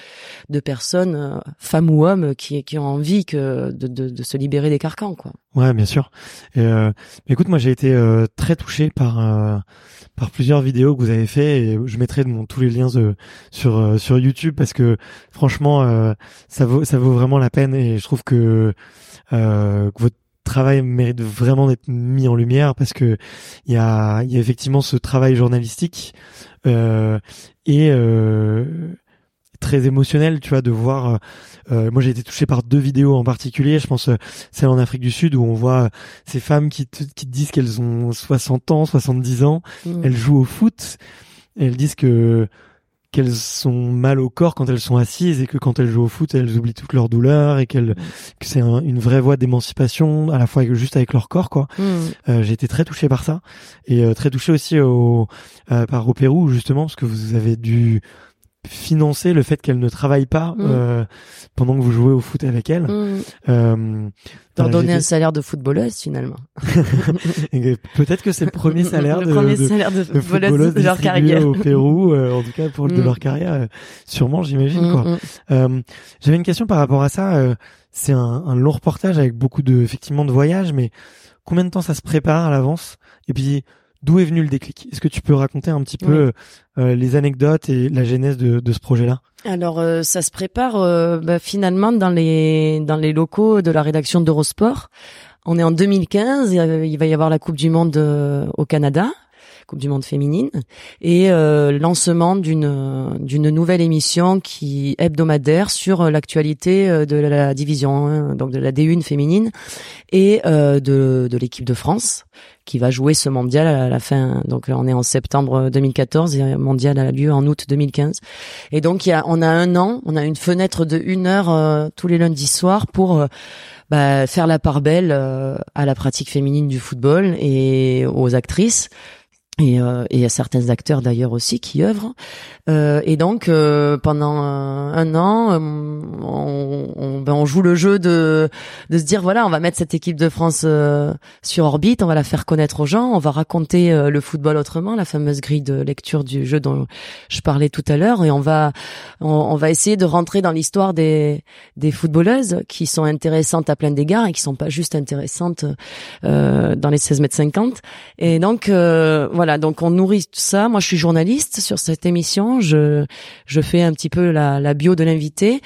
de personnes, femmes ou hommes, qui qui ont envie que de, de, de se libérer des carcans, quoi. Ouais, bien sûr. Et euh, écoute, moi j'ai été très touché par par plusieurs vidéos que vous avez fait et je mettrai de mon, tous les liens sur euh, sur YouTube parce que franchement euh, ça vaut ça vaut vraiment la peine et je trouve que, euh, que votre travail mérite vraiment d'être mis en lumière parce que il y a y a effectivement ce travail journalistique euh, et euh, très émotionnel, tu vois, de voir. Euh, euh, moi, j'ai été touché par deux vidéos en particulier. Je pense euh, celle en Afrique du Sud où on voit ces femmes qui te, qui disent qu'elles ont 60 ans, 70 ans, mmh. elles jouent au foot. Et elles disent que qu'elles sont mal au corps quand elles sont assises et que quand elles jouent au foot, elles oublient toute leur douleur et qu'elles mmh. que c'est une vraie voie d'émancipation à la fois juste avec leur corps quoi. Mmh. Euh, j'ai été très touché par ça et très touché aussi au par au Pérou justement parce que vous avez dû financer le fait qu'elle ne travaille pas mm. euh, pendant que vous jouez au foot avec elle. Mm. Euh, Leur donner un salaire de footballeuse finalement. Peut-être que c'est le premier salaire le de, premier salaire de, footballeuse, de, leur carrière au Pérou, euh, en tout cas pour de mm. leur carrière, euh, sûrement j'imagine quoi. Euh, j'avais une question par rapport à ça. c'est un, un, long reportage avec beaucoup de effectivement de voyages, mais combien de temps ça se prépare à l'avance? Et puis D'où est venu le déclic? Est-ce que tu peux raconter un petit peu euh, les anecdotes et la genèse de, de ce projet-là? Alors, euh, ça se prépare euh, bah, finalement dans les dans les locaux de la rédaction d'Eurosport. On est en 2015, il va y avoir la Coupe du Monde au Canada. Coupe du Monde féminine et euh, lancement d'une d'une nouvelle émission qui hebdomadaire sur l'actualité de la division 1, donc de la D1 féminine et euh, de de l'équipe de France qui va jouer ce mondial à la fin. Donc on est en septembre 2014 et le mondial a lieu en août 2015. Et donc il y a, on a un an, on a une fenêtre de une heure euh, tous les lundis soirs pour euh, bah, faire la part belle euh, à la pratique féminine du football et aux actrices et, euh, et à certains acteurs d'ailleurs aussi qui œuvrent. Euh, et donc euh, pendant un an, euh, on, on, ben on, joue le jeu de de se dire voilà, on va mettre cette équipe de France euh, sur orbite, on va la faire connaître aux gens, on va raconter le football autrement, la fameuse grille de lecture du jeu dont je parlais tout à l'heure, et on va on, on, va essayer de rentrer dans l'histoire des des footballeuses qui sont intéressantes à plein d'égards et qui sont pas juste intéressantes dans les 16 mètres 50. Et donc voilà voilà, donc on nourrit tout ça. Moi, je suis journaliste sur cette émission. Je je fais un petit peu la, la bio de l'invité.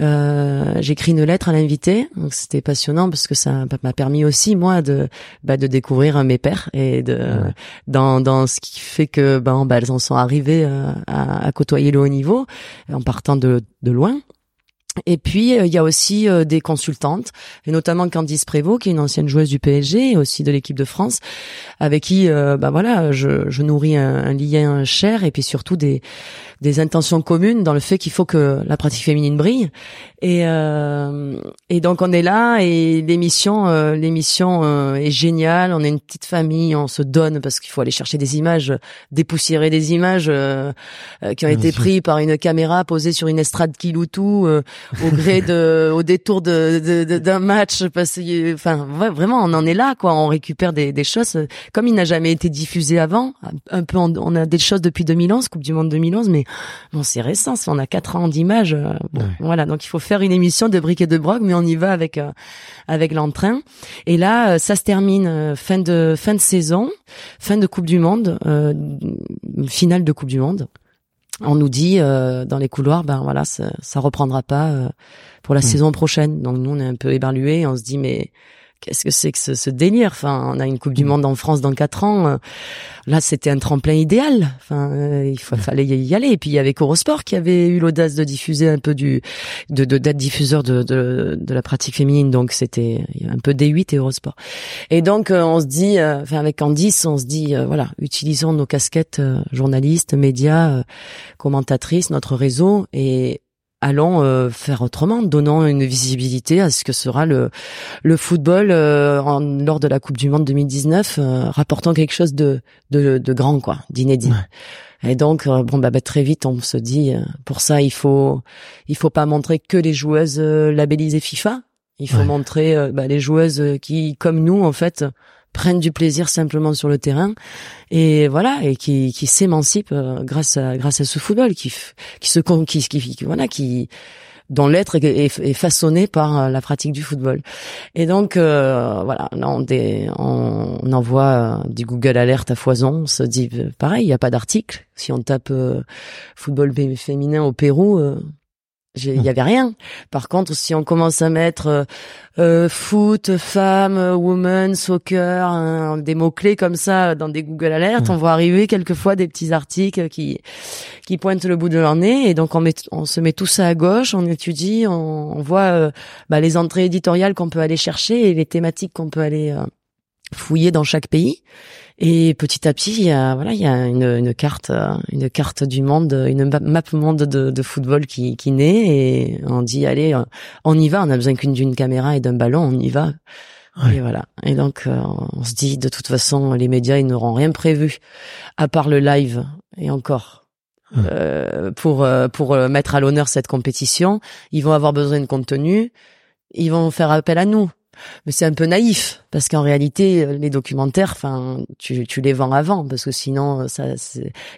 Euh, j'écris une lettre à l'invité, donc c'était passionnant parce que ça m'a permis aussi moi de bah, de découvrir mes pères et de dans dans ce qui fait que ben bah, elles en sont arrivées euh, à, à côtoyer le haut niveau en partant de de loin. Et puis euh, il y a aussi euh, des consultantes, et notamment Candice Prévost, qui est une ancienne joueuse du PSG et aussi de l'équipe de France, avec qui, bah voilà, je, je nourris un, un, lien cher et puis surtout des des intentions communes dans le fait qu'il faut que la pratique féminine brille. Et et donc on est là et l'émission l'émission est géniale. On est une petite famille, on se donne parce qu'il faut aller chercher des images, dépoussiérer des images qui ont été prises par une caméra posée sur une estrade Kiloutou au gré de, au détour de, d'un match, parce que, enfin, vraiment, on en est là, quoi. On récupère des, des choses. Comme il n'a jamais été diffusé avant, un peu, on a des choses depuis 2011, Coupe du Monde 2011, mais bon, c'est récent. On a quatre ans d'images. Voilà. Donc, il faut faire une émission de briques et de broc, mais on y va avec, avec l'entrain. Et là, ça se termine fin de, fin de saison, fin de Coupe du Monde, finale de Coupe du Monde on nous dit euh, dans les couloirs, ben voilà, ça, ça reprendra pas euh, pour la hmm. saison prochaine. Donc nous, on est un peu éberlués, on se dit mais qu'est-ce que c'est que ce, ce, délire? Enfin, on a une Coupe du mm. Monde en France dans quatre ans. Euh, là, c'était un tremplin idéal. Enfin, euh, il faut, fallait y aller. Et puis il y avait Eurosport qui avait eu l'audace de diffuser un peu du, de d'être diffuseur de, de, de, la pratique féminine. Donc c'était un peu D8 et Eurosport. Et donc euh, on se dit, enfin avec Candice, on se dit, voilà, utilisons nos casquettes journalistes, médias, commentatrices, notre réseau et allons euh, faire autrement, donnant une visibilité à ce que sera le le football euh, en, lors de la Coupe du Monde 2019, euh, rapportant quelque chose de de, de grand quoi, d'inédit. Et donc bon bah, bah, très vite on se dit pour ça il faut il faut pas montrer que les joueuses labellisées FIFA, il faut montrer bah, les joueuses qui comme nous en fait prennent du plaisir simplement sur le terrain et voilà et qui, qui s'émancipent euh, grâce à grâce à ce football qui qui se qui, qui, voilà qui dont l'être est, façonné par euh, la pratique du football. Et donc euh, voilà, on, on, envoie du Google Alert à foison. On se dit pareil, il n'y a pas d'article. Si on tape football féminin au Pérou, il y avait rien. Par contre, si on commence à mettre euh, euh foot, femme, woman, soccer, hein, des mots clés comme ça dans des Google Alerts, on voit arriver quelquefois des petits articles qui qui pointent le bout de leur nez. Et donc on met, on se met tout ça à gauche, on étudie, on, on voit euh, bah, les entrées éditoriales qu'on peut aller chercher et les thématiques qu'on peut aller euh, fouiller dans chaque pays. Et petit à petit, il y a voilà, il y a une, une carte, une carte du monde, une map monde de, de football qui, qui naît et on dit allez, on y va. On a besoin qu'une d'une caméra et d'un ballon, on y va. Et voilà. Et donc euh, on se dit de toute façon, les médias ils n'auront rien prévu à part le live et encore. Euh, pour euh, pour mettre à l'honneur cette compétition, ils vont avoir besoin de contenu, ils vont faire appel à nous mais c'est un peu naïf parce qu'en réalité euh, les documentaires enfin tu, tu les vends avant parce que sinon euh, ça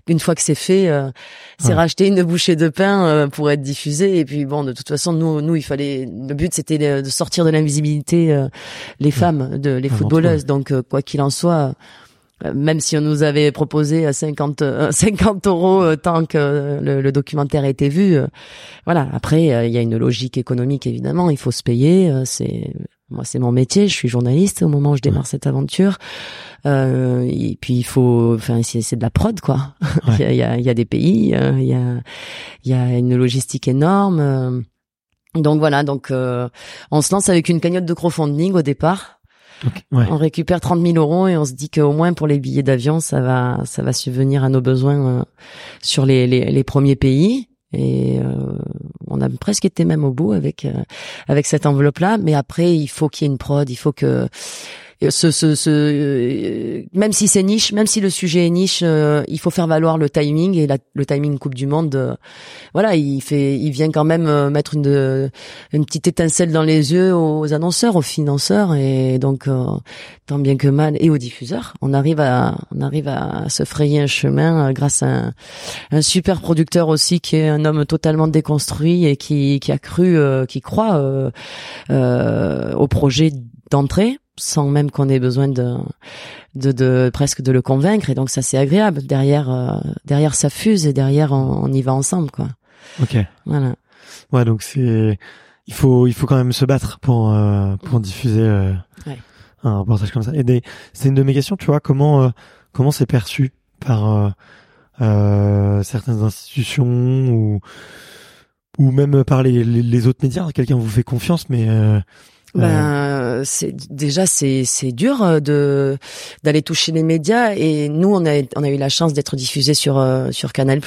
une fois que c'est fait euh, c'est racheter une bouchée de pain pour être diffusé. Et puis bon de toute façon nous nous il fallait le but c'était de sortir de l'invisibilité les femmes de les footballeuses. donc quoi qu'il en soit même si on nous avait proposé à 50 50 euros tant que le, le, documentaire été vu voilà. Après il y a une logique économique évidemment. Il faut se payer c'est moi, c'est mon métier. Je suis journaliste au moment où je démarre cette aventure. Euh, et puis il faut, enfin, c'est de la prod, quoi. il, y a, il, y a, des pays, euh, il y a, il y a une logistique énorme. Euh. Donc voilà, donc euh, on se lance avec une cagnotte de crowdfunding au départ. On récupère 30 000 euros et on se dit qu'au moins pour les billets d'avion, ça va, ça va subvenir à nos besoins sur les, les, les premiers pays. Et euh, on a presque été même au bout avec euh, avec cette enveloppe là. Mais après, il faut qu'il y ait une prod, il faut que ce, ce, ce euh, même si c'est niche, même si le sujet est niche, euh, il faut faire valoir le timing et la, le timing Coupe du Monde. Euh, voilà, il fait, il vient quand même mettre une une petite étincelle dans les yeux aux annonceurs, aux financeurs et donc tant bien que mal et aux diffuseurs, on arrive à on arrive à se frayer un chemin grâce à un, un super producteur aussi qui est un homme totalement déconstruit et qui qui a cru, qui croit au projet d'entrée sans même qu'on ait besoin de, de, de, presque de le convaincre. Et donc ça c'est agréable. Derrière euh, derrière ça fuse et derrière on, y va ensemble quoi. Ok. Voilà. Ouais donc c'est il faut il faut quand même se battre pour euh, pour diffuser euh, un reportage comme ça. Et c'est une de mes questions tu vois comment comment c'est perçu par certaines institutions ou ou même par les, les, les autres médias? Quelqu'un vous fait confiance mais Ben, c'est déjà c'est c'est dur euh, de d'aller toucher les médias et nous on a on a eu la chance d'être diffusé sur euh, sur Canal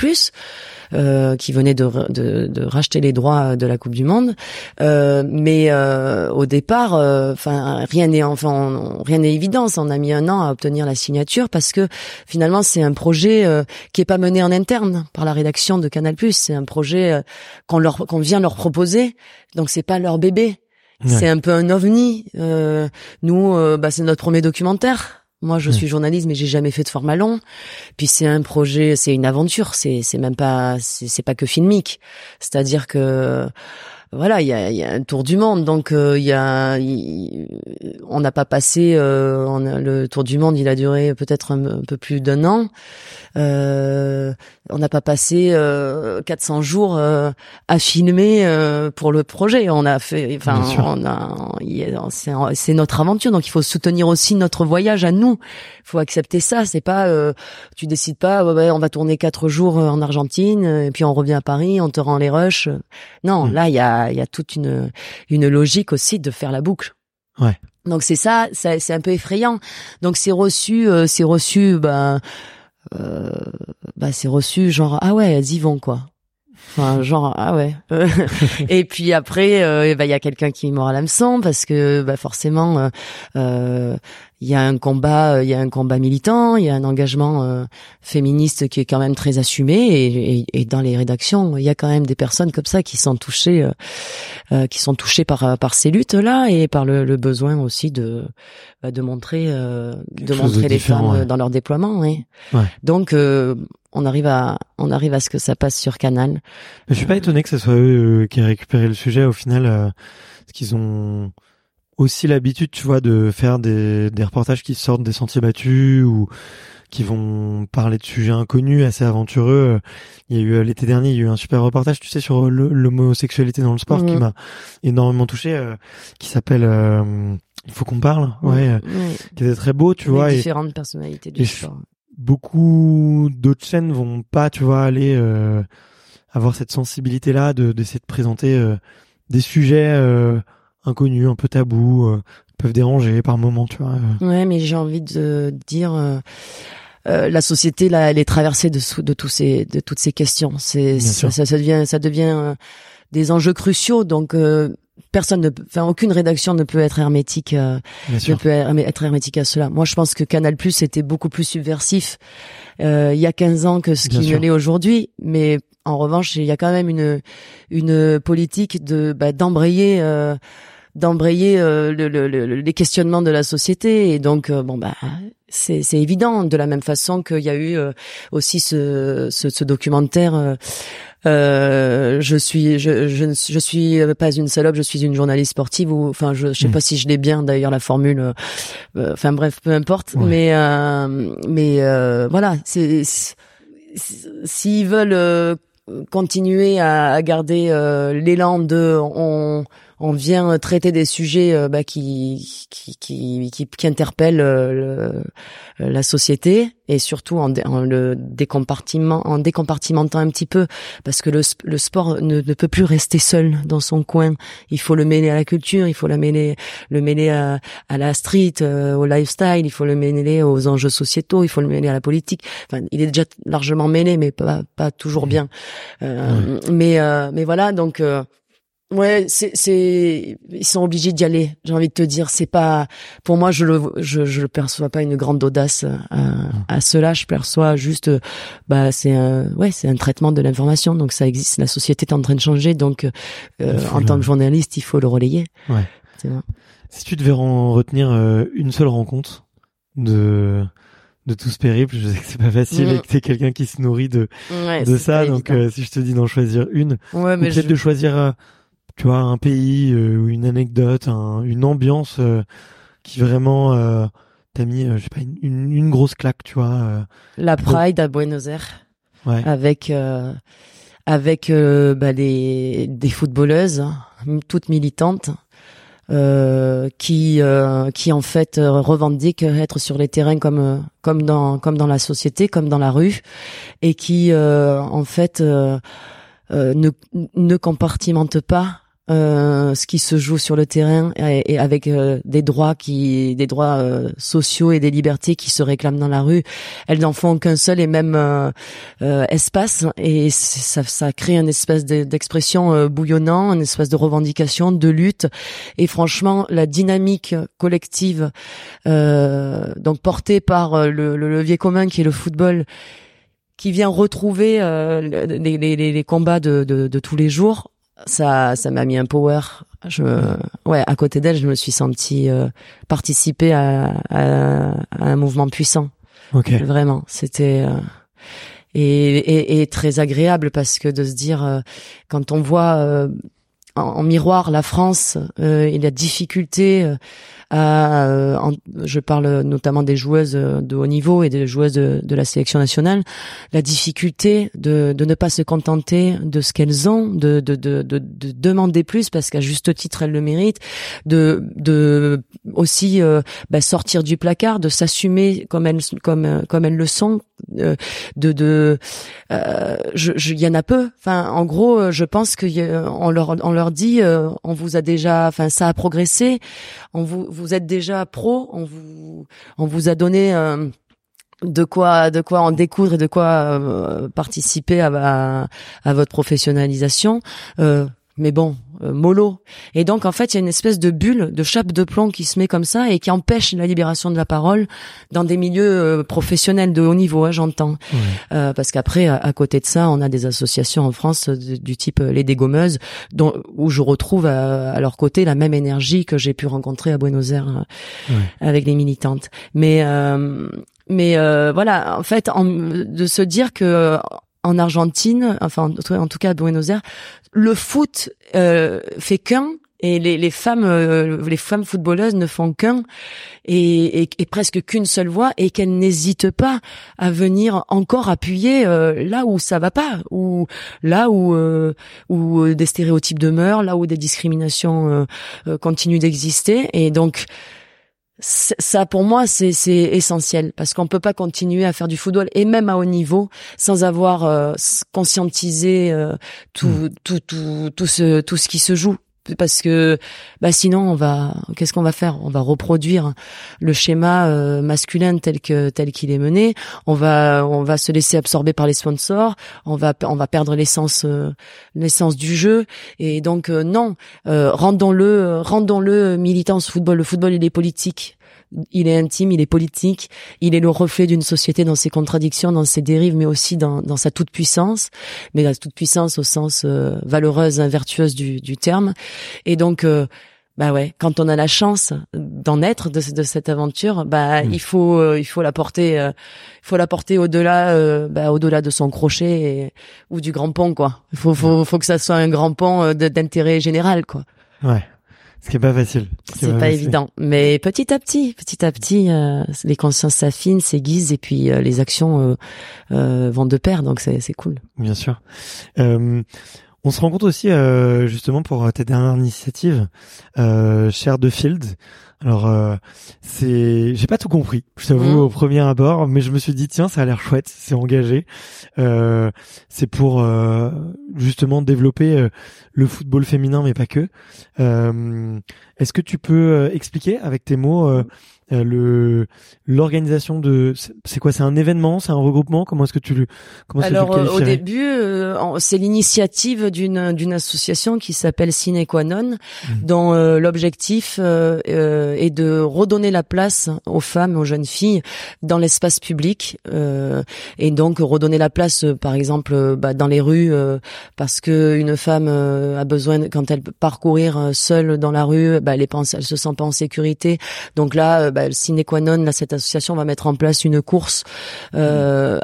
euh, qui venait de, de, de racheter les droits de la Coupe du Monde, euh, mais euh, au départ, enfin rien n'est enfin rien n'est évident. On a mis un an à obtenir la signature parce que finalement c'est un projet qui est pas mené en interne par la rédaction de Canal C'est un projet qu'on leur qu'on vient leur proposer, donc c'est pas leur bébé. C'est un peu un ovni. Euh, nous, euh, bah, c'est notre premier documentaire. Moi, je suis journaliste, mais j'ai jamais fait de format long. Puis c'est un projet, c'est une aventure. C'est c'est même pas c'est pas que filmique. C'est-à-dire que voilà, il y a, y a, un tour du monde, donc euh, il y a, on n'a pas passé, euh, on a, le tour du monde, il a duré peut-être un, peu plus d'un an. Euh, on n'a pas passé 400 jours à filmer pour le projet. On a fait, enfin, on a, c'est notre aventure, donc il faut soutenir aussi notre voyage à nous. Il faut accepter ça. C'est pas, tu décides pas, on va tourner quatre jours en Argentine, et puis on revient à Paris, on te rend les rushs. Non, mm. là il y a il y a toute une une logique aussi de faire la boucle. Ouais. Donc c'est ça, c'est un peu effrayant. Donc c'est reçu, euh, c'est reçu, bah, euh, bah c'est reçu genre ah ouais, elles y vont quoi. Enfin, genre ah ouais. et puis après, euh, bah, il y a quelqu'un qui mord à l'hameçon parce que bah forcément, euh il y a un combat, euh, il y a un combat militant, il y a un engagement euh, féministe qui est quand même très assumé et, et, et, dans les rédactions, il y a quand même des personnes comme ça qui sont touchées, euh, qui sont touchées par par ces luttes là et par le, le besoin aussi de bah, de montrer de montrer les femmes dans leur déploiement. Ouais. Donc on arrive à on arrive à ce que ça passe sur Canal. je suis pas étonné que ce soit eux qui aient récupéré le sujet au final, parce qu'ils ont aussi l'habitude, tu vois, de faire des, des reportages qui sortent des sentiers battus ou qui vont parler de sujets inconnus, assez aventureux. Il y a eu euh, l'été dernier, il y a eu un super reportage, tu sais, sur l'homosexualité dans le sport qui m'a énormément touché, euh, qui s'appelle euh, Il faut qu'on parle, ouais, qui était très beau, tu vois. Différentes personnalités du sport. Beaucoup d'autres chaînes vont pas, tu vois, aller avoir cette sensibilité-là de d'essayer de présenter des sujets inconnus, un peu tabous, euh, peuvent déranger par moment, tu vois. Ouais, mais j'ai envie de dire. Euh, euh, la société là, elle est traversée de, de tous ces, de toutes ces questions. C'est ça, ça, devient, ça devient des enjeux cruciaux. Donc personne ne, enfin aucune rédaction ne peut être hermétique, ne peut être hermétique à cela. Moi, je pense que Canal Plus était beaucoup plus subversif il y a 15 ans que ce qu'il ne l'est aujourd'hui. Mais en revanche, il y a quand même une une politique de bah, d'embrayer d'embrayer euh, le, le, les questionnements de la société. Et donc euh, bon bah c'est c'est évident. De la même façon qu'il y a eu euh, aussi ce, ce, ce documentaire je suis je, je je suis pas une salope je suis une journaliste sportive ou enfin je, je sais pas mm. si je l'ai bien d'ailleurs la formule enfin bref peu importe. Mais mais voilà c'est s'ils veulent continuer à, à garder l'élan de on on vient traiter des sujets euh, bah, qui, qui, qui, qui, interpellent euh, la société et surtout en, le décompartiment, en décompartimentant un petit peu parce que le, le sport ne, ne, peut plus rester seul dans son coin. Il faut le mêler à la culture, il faut le mêler, le mêler à, à la street, euh, au lifestyle, il faut le mêler aux enjeux sociétaux, il faut le mêler à la politique. Enfin, il est déjà largement mêlé, mais pas, pas toujours bien. Mais, mais voilà, donc Ouais, c'est, c'est, ils sont obligés d'y aller. J'ai envie de te dire, c'est pas, pour moi, je le, je, je perçois pas une grande audace à, à cela. Je perçois juste, bah, c'est un, ouais, c'est un traitement de l'information. Donc ça existe. La société est en train de changer. Donc, euh, en tant que journaliste, il faut le relayer. Ouais. Si tu devais en retenir euh, une seule rencontre de de tout ce périple, je sais que c'est pas facile et mm. que t'es quelqu'un qui se nourrit de de ça. Donc, euh, si je te dis d'en choisir une, ouais, mais peut-être de choisir tu vois, un pays euh, ou une anecdote, une ambiance euh, qui vraiment euh, t'a mis, je sais pas, une, une, grosse claque, tu vois. La Pride à Buenos Aires, ouais. avec avec bah, des des footballeuses, toutes militantes. Euh, qui qui en fait revendiquent être sur les terrains comme comme dans comme dans la société comme dans la rue et qui en fait ne ne compartimentent pas euh, ce qui se joue sur le terrain et, avec euh, des droits qui des droits euh, sociaux et des libertés qui se réclament dans la rue. Elles n'en font qu'un seul et même espace et ça, ça crée une espèce d'expression bouillonnant une espèce de revendication de lutte. Et franchement la dynamique collective donc portée par le, le, levier commun qui est le football qui vient retrouver les, les, les, combats de, de, de tous les jours ça ça m'a mis un power. Je ouais à côté d'elle je me suis sentie euh, participer à, à, un mouvement puissant. Ok. Vraiment c'était euh, et, et, et, très agréable parce que de se dire euh, quand on voit euh, en, en, miroir la France et la difficulté euh, je parle notamment des joueuses de haut niveau et des joueuses de, la sélection nationale, la difficulté de, de, ne pas se contenter de ce qu'elles ont, de, de, demander plus parce qu'à juste titre elles le méritent, de, de aussi euh, bah, sortir du placard, de s'assumer comme elles comme comme elles le sont, euh, de de euh, je il y en a peu. Enfin en gros je pense que on leur on leur dit on vous a déjà enfin ça a progressé. On vous vous êtes déjà pro, on vous on vous a donné euh, de quoi de quoi en découdre et de quoi euh, participer à, à, votre professionnalisation. Euh, mais bon, euh, mollo. Et donc en fait, il y a une espèce de bulle, de chape de plomb qui se met comme ça et qui empêche la libération de la parole dans des milieux euh, professionnels de haut niveau, hein, j'entends. Euh, parce qu'après, à, côté de ça, on a des associations en France du type les dégommeuses, dont où je retrouve à, leur côté la même énergie que j'ai pu rencontrer à Buenos Aires avec les militantes. Mais mais voilà, en fait, de se dire que en Argentine, enfin en tout cas à Buenos Aires, le foot euh, fait qu'un et les, les femmes euh, les femmes footballeuses ne font qu'un et, et, et, presque qu'une seule voix et qu'elles n'hésitent pas à venir encore appuyer euh, là où ça va pas ou là où où des stéréotypes demeurent là où des discriminations continuent d'exister. Et donc ça pour moi c'est essentiel parce qu'on peut pas continuer à faire du football et même à haut niveau sans avoir euh, conscientisé euh, tout, hmm. tout tout tout ce tout ce qui se joue parce que bah sinon on va qu'est-ce qu'on va faire? On va reproduire le schéma euh, masculin tel que tel qu'il est mené. On va on va se laisser absorber par les sponsors. On va on va perdre l'essence l'essence du jeu. Et donc non rendons-le rendons-le militant ce football. Le football il est politique il est intime, il est politique, il est le reflet d'une société dans ses contradictions, dans ses dérives, mais aussi dans, dans sa toute puissance, mais la toute puissance au sens euh, valeureuse, vertueuse du, du, terme. Et donc, euh, bah ouais, quand on a la chance d'en être de, de, cette aventure, bah mm. il faut euh, il faut la porter, il faut la porter au-delà, bah, au-delà de son crochet ou du grand pont quoi. Il faut, faut faut que ça soit un grand pont d'intérêt général quoi. Ouais. Ce qui est pas facile. C'est pas, évident, mais petit à petit, petit à petit, euh, les consciences s'affinent, s'aiguisent et puis euh, les actions euh, euh, vont de pair, donc c'est cool. Bien sûr. on se rend compte aussi, justement, pour tes dernières initiatives, euh, Share the Field, alors euh, c'est, j'ai pas tout compris, je t'avoue mmh. au premier abord, mais je me suis dit tiens ça a l'air chouette, c'est engagé. Euh, c'est pour euh, justement développer euh, le football féminin, mais pas que. Est-ce que tu peux expliquer avec tes mots euh, le l'organisation de c'est quoi c'est un événement c'est un regroupement? Comment est-ce que tu le comment alors tu le au début euh, c'est l'initiative d'une d'une association qui s'appelle Sine Qua Non mmh. dont euh, l'objectif est de redonner la place aux femmes aux jeunes filles dans l'espace public et donc redonner la place par exemple bah, dans les rues parce que une femme a besoin quand elle peut parcourir seule dans la rue bah, elle, est elle se sent pas en sécurité. Donc là bah, sine qua non, là, cette association va mettre en place une course euh,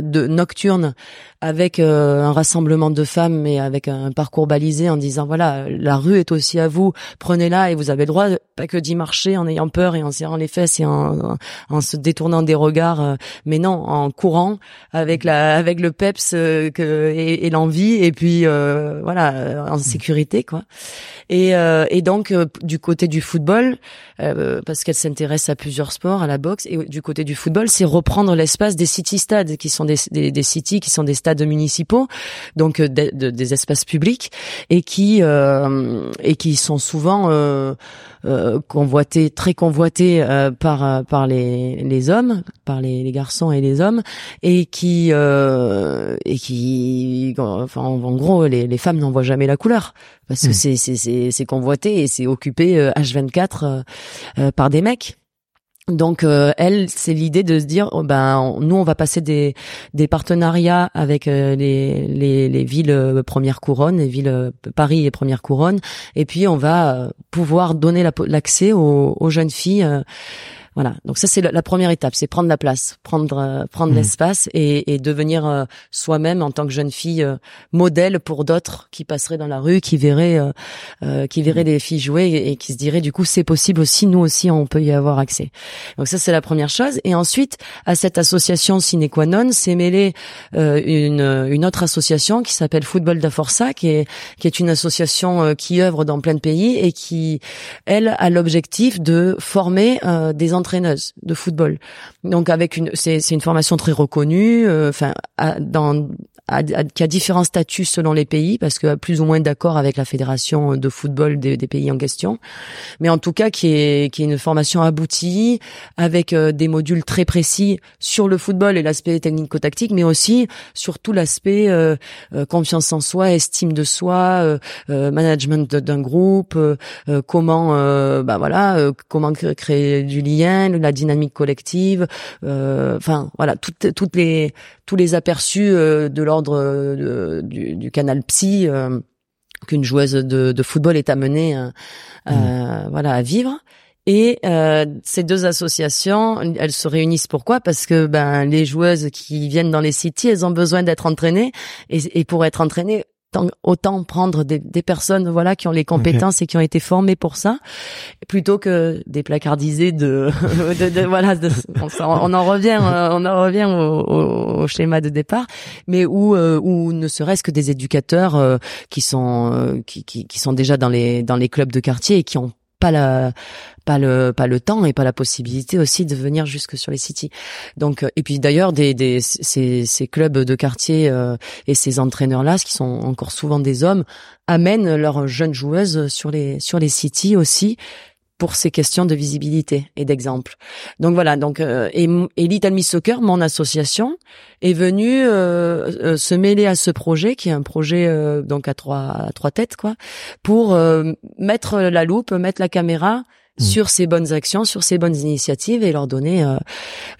de nocturne avec euh, un rassemblement de femmes, mais avec un parcours balisé en disant voilà, la rue est aussi à vous, prenez-la et vous avez le droit pas que d'y marcher en ayant peur et en serrant les fesses et en, en, se détournant des regards, euh, mais non, en courant avec la avec le peps euh, que, et, et l'envie et puis voilà en sécurité quoi. Et, et donc du côté du football, parce qu'elle s'intéresse s'intéresse à plusieurs sports, à la boxe et du côté du football, c'est reprendre l'espace des city stades qui sont des, des, des cities qui sont des stades municipaux, donc euh, des espaces publics et qui euh, et qui sont souvent euh, euh, convoité, très convoité euh, par euh, par les, les hommes, par les, les garçons et les hommes, et qui et qui, enfin en, gros, les, les femmes n'en voient jamais la couleur parce que hmm. c'est c'est c'est convoité et c'est occupé H24 par des mecs. Donc euh, elle, c'est l'idée de se dire, oh, ben nous on va passer des, des partenariats avec euh, les, les, les, villes euh, première couronne, les villes Paris et première couronne, et puis on va pouvoir donner l'accès aux, jeunes filles voilà. Donc ça c'est la, première étape, c'est prendre la place, prendre euh, prendre mmh. l'espace et, et, devenir euh, soi-même en tant que jeune fille euh, modèle pour d'autres qui passeraient dans la rue, qui verraient qui verraient des filles jouer et, qui se diraient du coup c'est possible aussi, nous aussi on peut y avoir accès. Donc ça c'est la première chose. Et ensuite à cette association sine qua non s'est mêlée une, une autre association qui s'appelle Football da Forza, qui est qui est une association qui œuvre dans plein de pays et qui elle a l'objectif de former des entraîneuse de football. Donc avec une, c'est une formation très reconnue, euh, enfin dans qui a différents statuts selon les pays, parce que plus ou moins d'accord avec la fédération de football des, des, pays en question, mais en tout cas qui est qui est une formation aboutie avec euh, des modules très précis sur le football et l'aspect technico-tactique, mais aussi sur tout l'aspect euh, euh, confiance en soi, estime de soi, management d'un groupe, comment bah voilà comment créer du lien, la dynamique collective, enfin voilà toutes toutes les tous les aperçus de leur euh, du, canal psy euh, qu'une joueuse de, football est amenée euh, mmh. voilà à vivre. Et ces deux associations, elles se réunissent pourquoi? Parce que ben les joueuses qui viennent dans les cities, elles ont besoin d'être entraînées et, et pour être entraînées, autant prendre des, des, personnes voilà qui ont les compétences et qui ont été formées pour ça plutôt que des placardiser de, de, voilà on, en revient on en revient au, au, schéma de départ mais où euh, où ne serait-ce que des éducateurs euh, qui sont euh, qui, qui, qui sont déjà dans les dans les clubs de quartier et qui ont pas la pas le pas le temps et pas la possibilité aussi de venir jusque sur les cities. Donc euh, et puis d'ailleurs des, des ces, ces clubs de quartier euh, et ces entraîneurs là, qui sont encore souvent des hommes, amènent leurs jeunes joueuses sur les sur les cities aussi pour ces questions de visibilité et d'exemple. Donc voilà, donc euh, et, et Soccer, mon association, est venue euh, se mêler à ce projet qui est un projet donc à trois à trois têtes quoi, pour mettre la loupe, mettre la caméra Mm. sur ces bonnes actions, sur ces bonnes initiatives et leur donner, euh,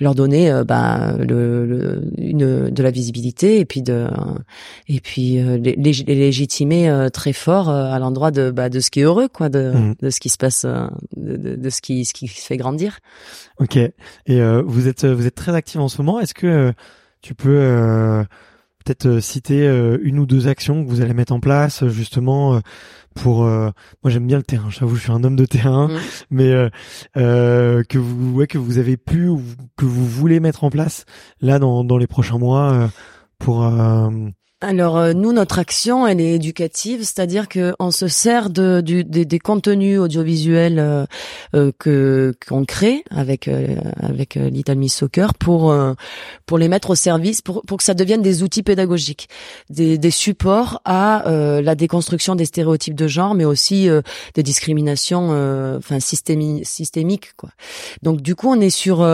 leur donner euh, ben, le, une, de la visibilité et puis de, et puis euh, les, les, légitimer très fort à l'endroit de, bah, de ce qui est heureux, quoi, de, mm. de ce qui se passe, de, de, ce qui, ce qui fait grandir. Ok. Et vous êtes, vous êtes très active en ce moment. Est-ce que tu peux peut-être citer une ou deux actions que vous allez mettre en place justement pour euh, moi j'aime bien le terrain j'avoue je suis un homme de terrain mmh. mais euh, euh, que vous ouais, que vous avez pu ou que vous voulez mettre en place là dans dans les prochains mois euh, pour alors euh, nous, notre action, elle est éducative, c'est-à-dire que on se sert de, du, des, contenus audiovisuels euh, euh, que qu'on crée avec avec Little Miss Soccer pour pour les mettre au service, pour pour que ça devienne des outils pédagogiques, des, des supports à la déconstruction des stéréotypes de genre, mais aussi des discriminations, enfin systémiques quoi. Donc du coup, on est sur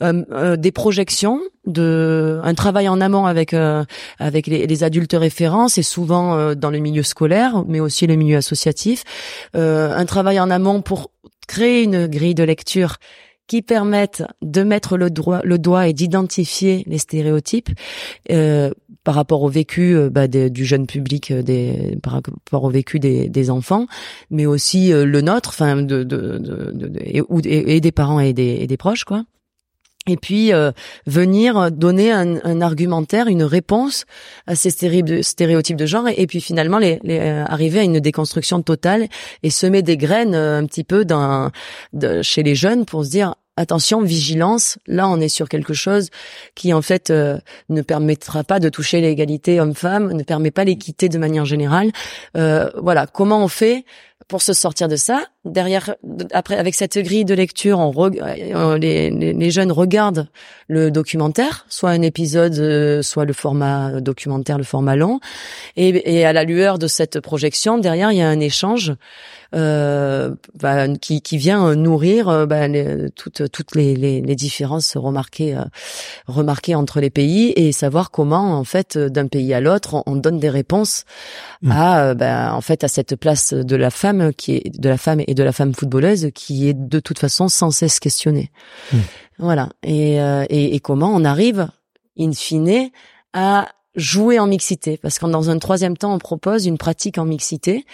des projections de un travail en amont avec euh, avec les, les, adultes référents, c'est souvent euh, dans le milieu scolaire, mais aussi le milieu associatif. Euh, un travail en amont pour créer une grille de lecture qui permette de mettre le, droit, le doigt et d'identifier les stéréotypes euh, par rapport au vécu bah, du jeune public, des, par rapport au vécu des, des enfants, mais aussi le nôtre, enfin de, de, de, et, et, des parents et des, et des proches, quoi et puis euh, venir donner un, un, argumentaire, une réponse à ces stéréotypes de genre, et, puis finalement les, les, euh, arriver à une déconstruction totale et semer des graines euh, un petit peu dans, de, chez les jeunes pour se dire attention, vigilance, là on est sur quelque chose qui en fait ne permettra pas de toucher l'égalité homme-femme, ne permet pas l'équité de manière générale. voilà, comment on fait pour se sortir de ça, derrière, après, avec cette grille de lecture, on euh, les, les, jeunes regardent le documentaire, soit un épisode, euh, soit le format documentaire, le format long, et, et à la lueur de cette projection, derrière, il y a un échange euh, bah, qui, qui vient nourrir euh, bah, les, toutes toutes les, les, les différences remarquées euh, remarquées entre les pays et savoir comment en fait d'un pays à l'autre on, donne des réponses mmh. à bah, en fait à cette place de la femme qui est de la femme et de la femme footballeuse qui est de toute façon sans cesse questionnée. Mmh. Voilà. Et, et, et comment on arrive in fine à jouer en mixité? Parce que dans un troisième temps on propose une pratique en mixité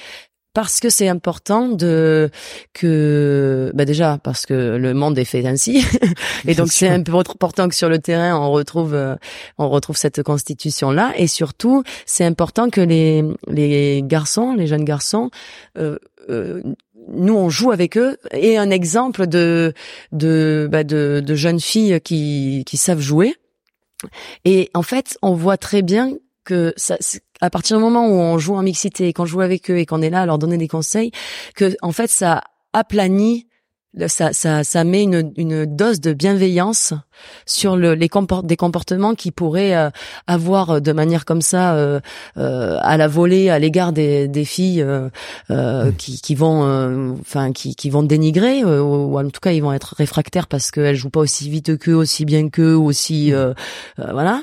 parce que c'est important de que bah déjà parce que le monde est fait ainsi. Et donc c'est un peu important que sur le terrain on retrouve euh, on retrouve cette constitution là et surtout c'est important que les les garçons les jeunes garçons euh, euh, nous on joue avec eux. Et un exemple de de bah, de, de jeunes filles qui qui savent jouer. Et en fait on voit très bien que ça, à partir du moment où on joue en mixité et qu'on joue avec eux et qu'on est là à leur donner des conseils, que en fait ça aplanit ça, ça, ça met une, une dose de bienveillance sur le, les comport des comportements qui pourraient euh, avoir de manière comme ça euh, euh, à la volée à l'égard des, des filles qui, qui vont enfin qui, qui vont dénigrer ou, en tout cas ils vont être réfractaires parce qu'elles jouent pas aussi vite qu'eux aussi bien qu'eux aussi voilà.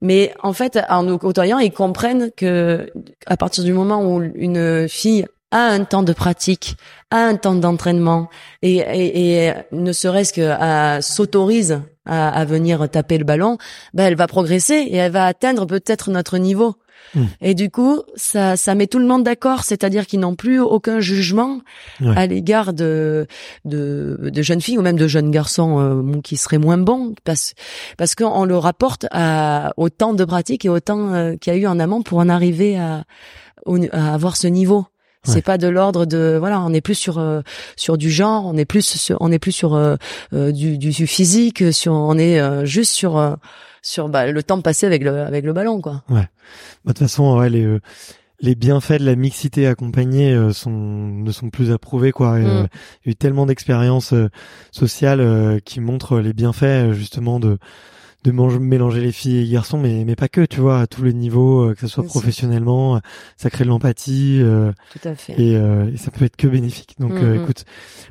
Mais en fait en nous côtoyant ils comprennent que à partir du moment où une fille a un temps de pratique, a un temps d'entraînement et, et, et, ne serait-ce que s'autorise à, à, venir taper le ballon, ben elle va progresser et elle va atteindre peut-être notre niveau. Hmm. Et du coup, ça, ça met tout le monde d'accord, c'est-à-dire qu'ils n'ont plus aucun jugement à l'égard de, de, de jeunes filles ou même de jeunes garçons euh, qui seraient moins bons, parce parce qu'on le rapporte à, au temps de pratique et au temps euh, qu'il y a eu en amont pour en arriver à, à avoir ce niveau. C'est pas de l'ordre de voilà, on est plus sur euh, sur du genre, on est plus sur, on est plus sur euh, euh, du, du, physique, sur on est juste sur sur bah, le temps passé avec le avec le ballon quoi. Ouais. Bah, de toute façon, ouais, les les bienfaits de la mixité accompagnée sont ne sont plus approuvés quoi. Mm. il y a eu tellement d'expériences sociales qui montrent les bienfaits justement de de mélanger les filles et les garçons, mais mais pas que, tu vois, à tous les niveaux, euh, que ce soit professionnellement, ça crée de l'empathie. Euh, Tout à fait. Et, euh, et, ça peut être que bénéfique. Donc, mm-hmm. écoute,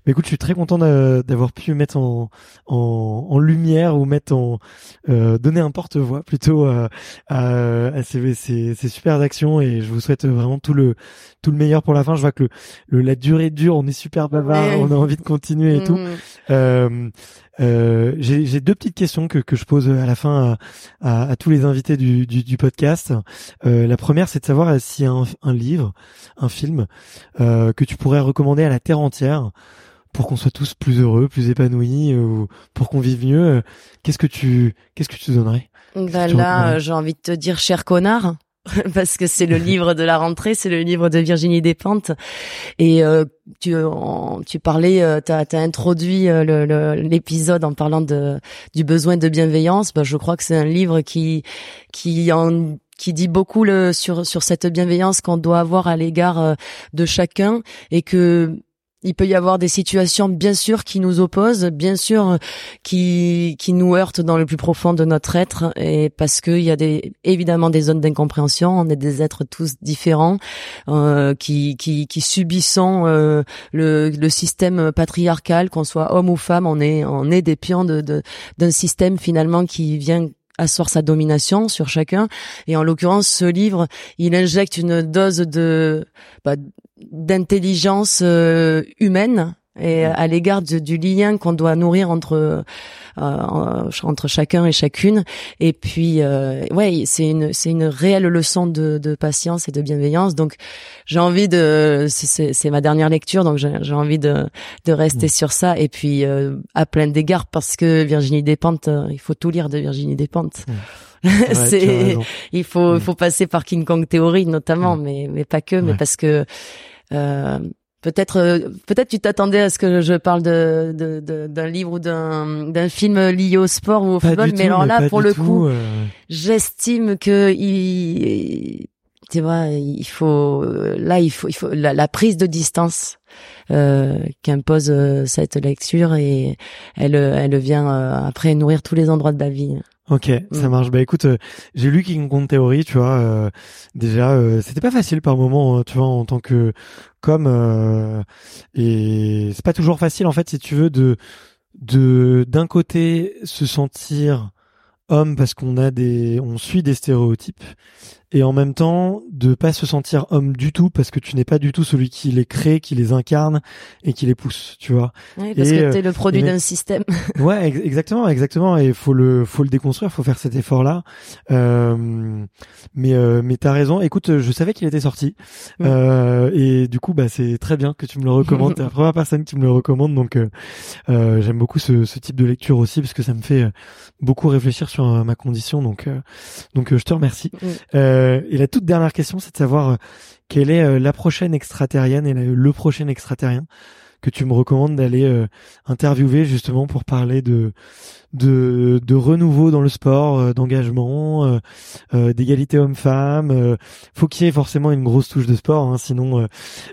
mais écoute, je suis très content d'avoir pu mettre en, en, en lumière ou mettre en donner un porte-voix plutôt à, à, ces, ces, ces super actions et je vous souhaite vraiment tout le tout le meilleur pour la fin. Je vois que le, la durée dure, on est super bavard, on a envie de continuer et tout. Euh, euh, J'ai deux petites questions que, que je pose à la fin à, à, tous les invités du, du, du podcast. Euh, la première, c'est de savoir s'il y a un, un, livre, un film euh, que tu pourrais recommander à la terre entière pour qu'on soit tous plus heureux, plus épanouis, ou pour qu'on vive mieux. Qu'est-ce que tu qu'est-ce que tu donnerais? Bah Là, j'ai envie de te dire, cher connard. parce que c'est le livre de la rentrée, c'est le livre de Virginie Despentes. Et euh, tu, tu parlais, euh, tu as, introduit euh, l'épisode en parlant de, du besoin de bienveillance. Bah, je crois que c'est un livre qui, qui en qui dit beaucoup le, sur sur cette bienveillance qu'on doit avoir à l'égard de chacun et que il peut y avoir des situations, bien sûr, qui nous opposent, bien sûr, qui qui nous heurtent dans le plus profond de notre être, et parce qu'il y a des évidemment des zones d'incompréhension. On est des êtres tous différents, euh, qui qui qui subissons euh, le le système patriarcal, qu'on soit homme ou femme. On est on est des pions de d'un système finalement qui vient asseoir sa domination sur chacun. Et en l'occurrence, ce livre, il injecte une dose de bah, d'intelligence euh, humaine et à l'égard du lien qu'on doit nourrir entre euh, entre chacun et chacune. Et puis euh, ouais c'est une c'est une réelle leçon de, de patience et de bienveillance. Donc j'ai envie de c'est c'est ma dernière lecture donc j'ai envie de de rester mm. sur ça. Et puis euh, à plein d'égards parce que Virginie Despentes euh, il faut tout lire de Virginie Despentes. Mm. c'est il faut il mm. faut passer par King Kong Theory notamment mais mais pas que mais parce que euh, Peut-être, euh, peut-être tu t'attendais à ce que je parle de, de, d'un livre ou d'un, d'un film lié au sport ou au football, mais alors là, pour le coup, euh. j'estime que il, tu vois, il faut là, il faut, il faut la, prise de distance euh, qu'impose euh, cette lecture et elle, elle vient après nourrir tous les endroits de la vie. Ok, ça mm. marche. Bah écoute, euh, j'ai lu King Kong Theory, tu vois. déjà, c'était pas facile par moment, hein, tu vois, en tant que comme et c'est pas toujours facile en fait, si tu veux, de de d'un côté se sentir homme parce qu'on a des, on suit des stéréotypes et en même temps de pas se sentir homme du tout parce que tu n'es pas du tout celui qui les crée, qui les incarne et qui les pousse, tu vois. Oui, parce que t'es le euh, produit d'un système. ouais, exactement, exactement. Et faut le, faut le déconstruire, faut faire cet effort-là. Euh, mais, euh, mais t'as raison. Écoute, je savais qu'il était sorti euh, et du coup, bah c'est très bien que tu me le recommandes. T'es la première personne qui me le recommande, donc euh, euh, j'aime beaucoup ce, ce, type de lecture aussi parce que ça me fait beaucoup réfléchir sur ma condition. Donc, donc je te remercie. Euh, et la toute dernière question, c'est de savoir euh, quelle est euh, la prochaine extraterrienne et le prochain extraterrien que tu me recommandes d'aller interviewer justement pour parler de de, de renouveau dans le sport, d'engagement, d'égalité homme-femme. faut qu'il y ait forcément une grosse touche de sport, hein, sinon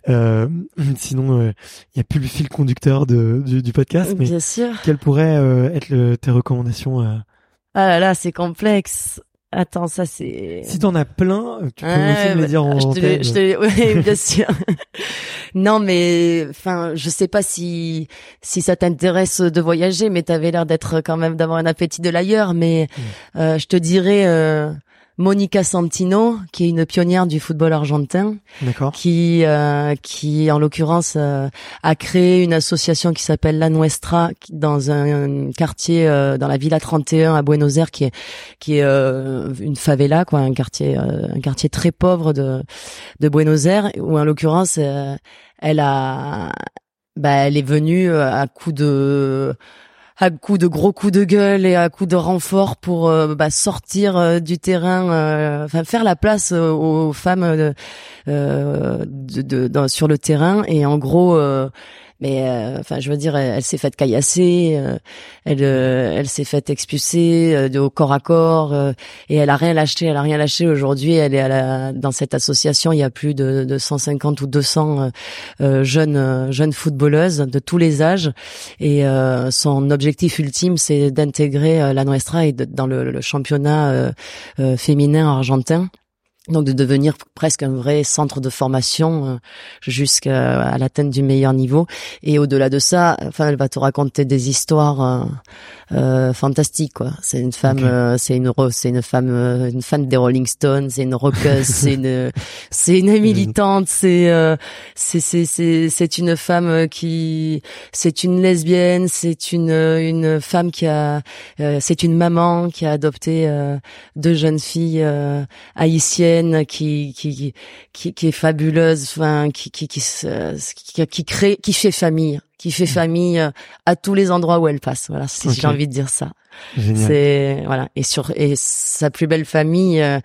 sinon il y a plus le fil conducteur de, du, podcast. Mais Bien sûr. Quelles pourraient être tes recommandations Ah là là, c'est complexe. Attends, ça c'est. Si t'en as plein, tu peux aussi me le dire en je te, je te, oui, bien sûr. non, mais enfin, je sais pas si si ça t'intéresse de voyager, mais t'avais l'air d'être quand même d'avoir un appétit de l'ailleurs. Mais euh, je te dirais. Euh, Monica Santino, qui est une pionnière du football argentin, qui euh, qui en l'occurrence euh, a créé une association qui s'appelle La Nuestra dans un, quartier euh, dans la Villa 31 à Buenos Aires qui est qui est une favela quoi, un quartier un quartier très pauvre de de Buenos Aires où en l'occurrence elle a bah elle est venue à coup de à coup de gros coups de gueule et à coup de renfort pour euh, bah, sortir euh, du terrain, euh, faire la place aux femmes sur le terrain. Et en gros mais euh, enfin je veux dire elle, s'est faite caillasser euh, elle euh, elle s'est faite expulser au corps à corps et elle a rien lâché elle a rien lâché. Aujourd'hui elle est à la, dans cette association il y a plus de, de 150 ou 200 jeunes jeunes footballeuses de tous les âges. Et son objectif ultime c'est d'intégrer la Nuestra dans le, le championnat féminin argentin donc de devenir presque un vrai centre de formation euh, jusqu'à l'atteinte du meilleur niveau. Et au-delà de ça enfin elle va te raconter des histoires euh, euh, fantastiques quoi. C'est une femme c'est une c'est une femme une fan des Rolling Stones c'est une rockeuse c'est une c'est une militante c'est c'est c'est c'est c'est une femme qui c'est une lesbienne c'est une une femme qui a c'est une maman qui a adopté deux jeunes filles haïtiennes qui qui qui, qui est fabuleuse, enfin qui qui qui, qui, qui crée, qui fait famille, qui fait mm. famille euh, à tous les endroits où elle passe. Voilà, si j'ai envie de dire ça. C'est voilà et sur et sa plus belle famille, euh,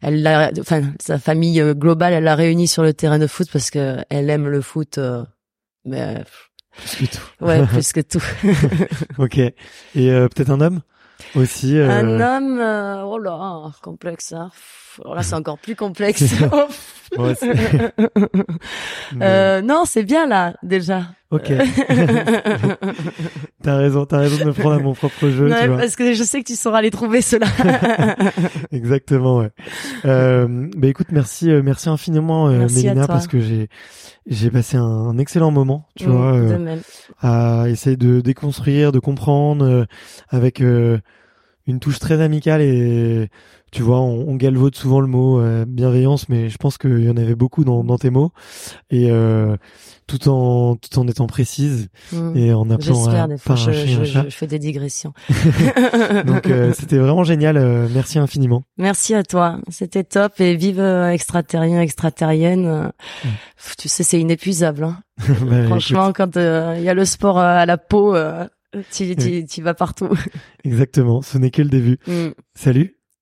elle l'a, enfin sa famille euh, globale, elle l'a réunie sur le terrain de foot parce que elle aime le foot. mais plus que tout. Ouais, plus que tout. ok. Et peut-être un homme aussi. Un homme, oh là, complexe. Hein. Alors là, c'est encore plus complexe. euh, non, c'est bien là déjà. Ok. t'as raison, t'as raison de me prendre à mon propre jeu. tu vois. parce que je sais que tu sauras les trouver ceux-là. Exactement, ouais. Euh, bah écoute, merci, euh, merci infiniment, euh, Mélina, parce que j'ai j'ai passé un, excellent moment, tu mmh, vois, euh, à essayer de déconstruire, de comprendre, euh, avec une touche très amicale et tu vois, on, on galvaude souvent le mot euh, bienveillance, mais je pense qu'il y en avait beaucoup dans, dans tes mots et euh, tout en tout en étant précise mmh. et en appelant à, des fois, je, je, je, fais des digressions. Donc euh, c'était vraiment génial. merci infiniment. Merci à toi. C'était top et vive extraterrien, extraterrienne. Mmh. Tu sais, c'est inépuisable. Hein. bah, Franchement, quand il y a le sport à la peau. Tu, tu, tu, vas partout. Exactement, ce n'est que le début. Mmh. Salut.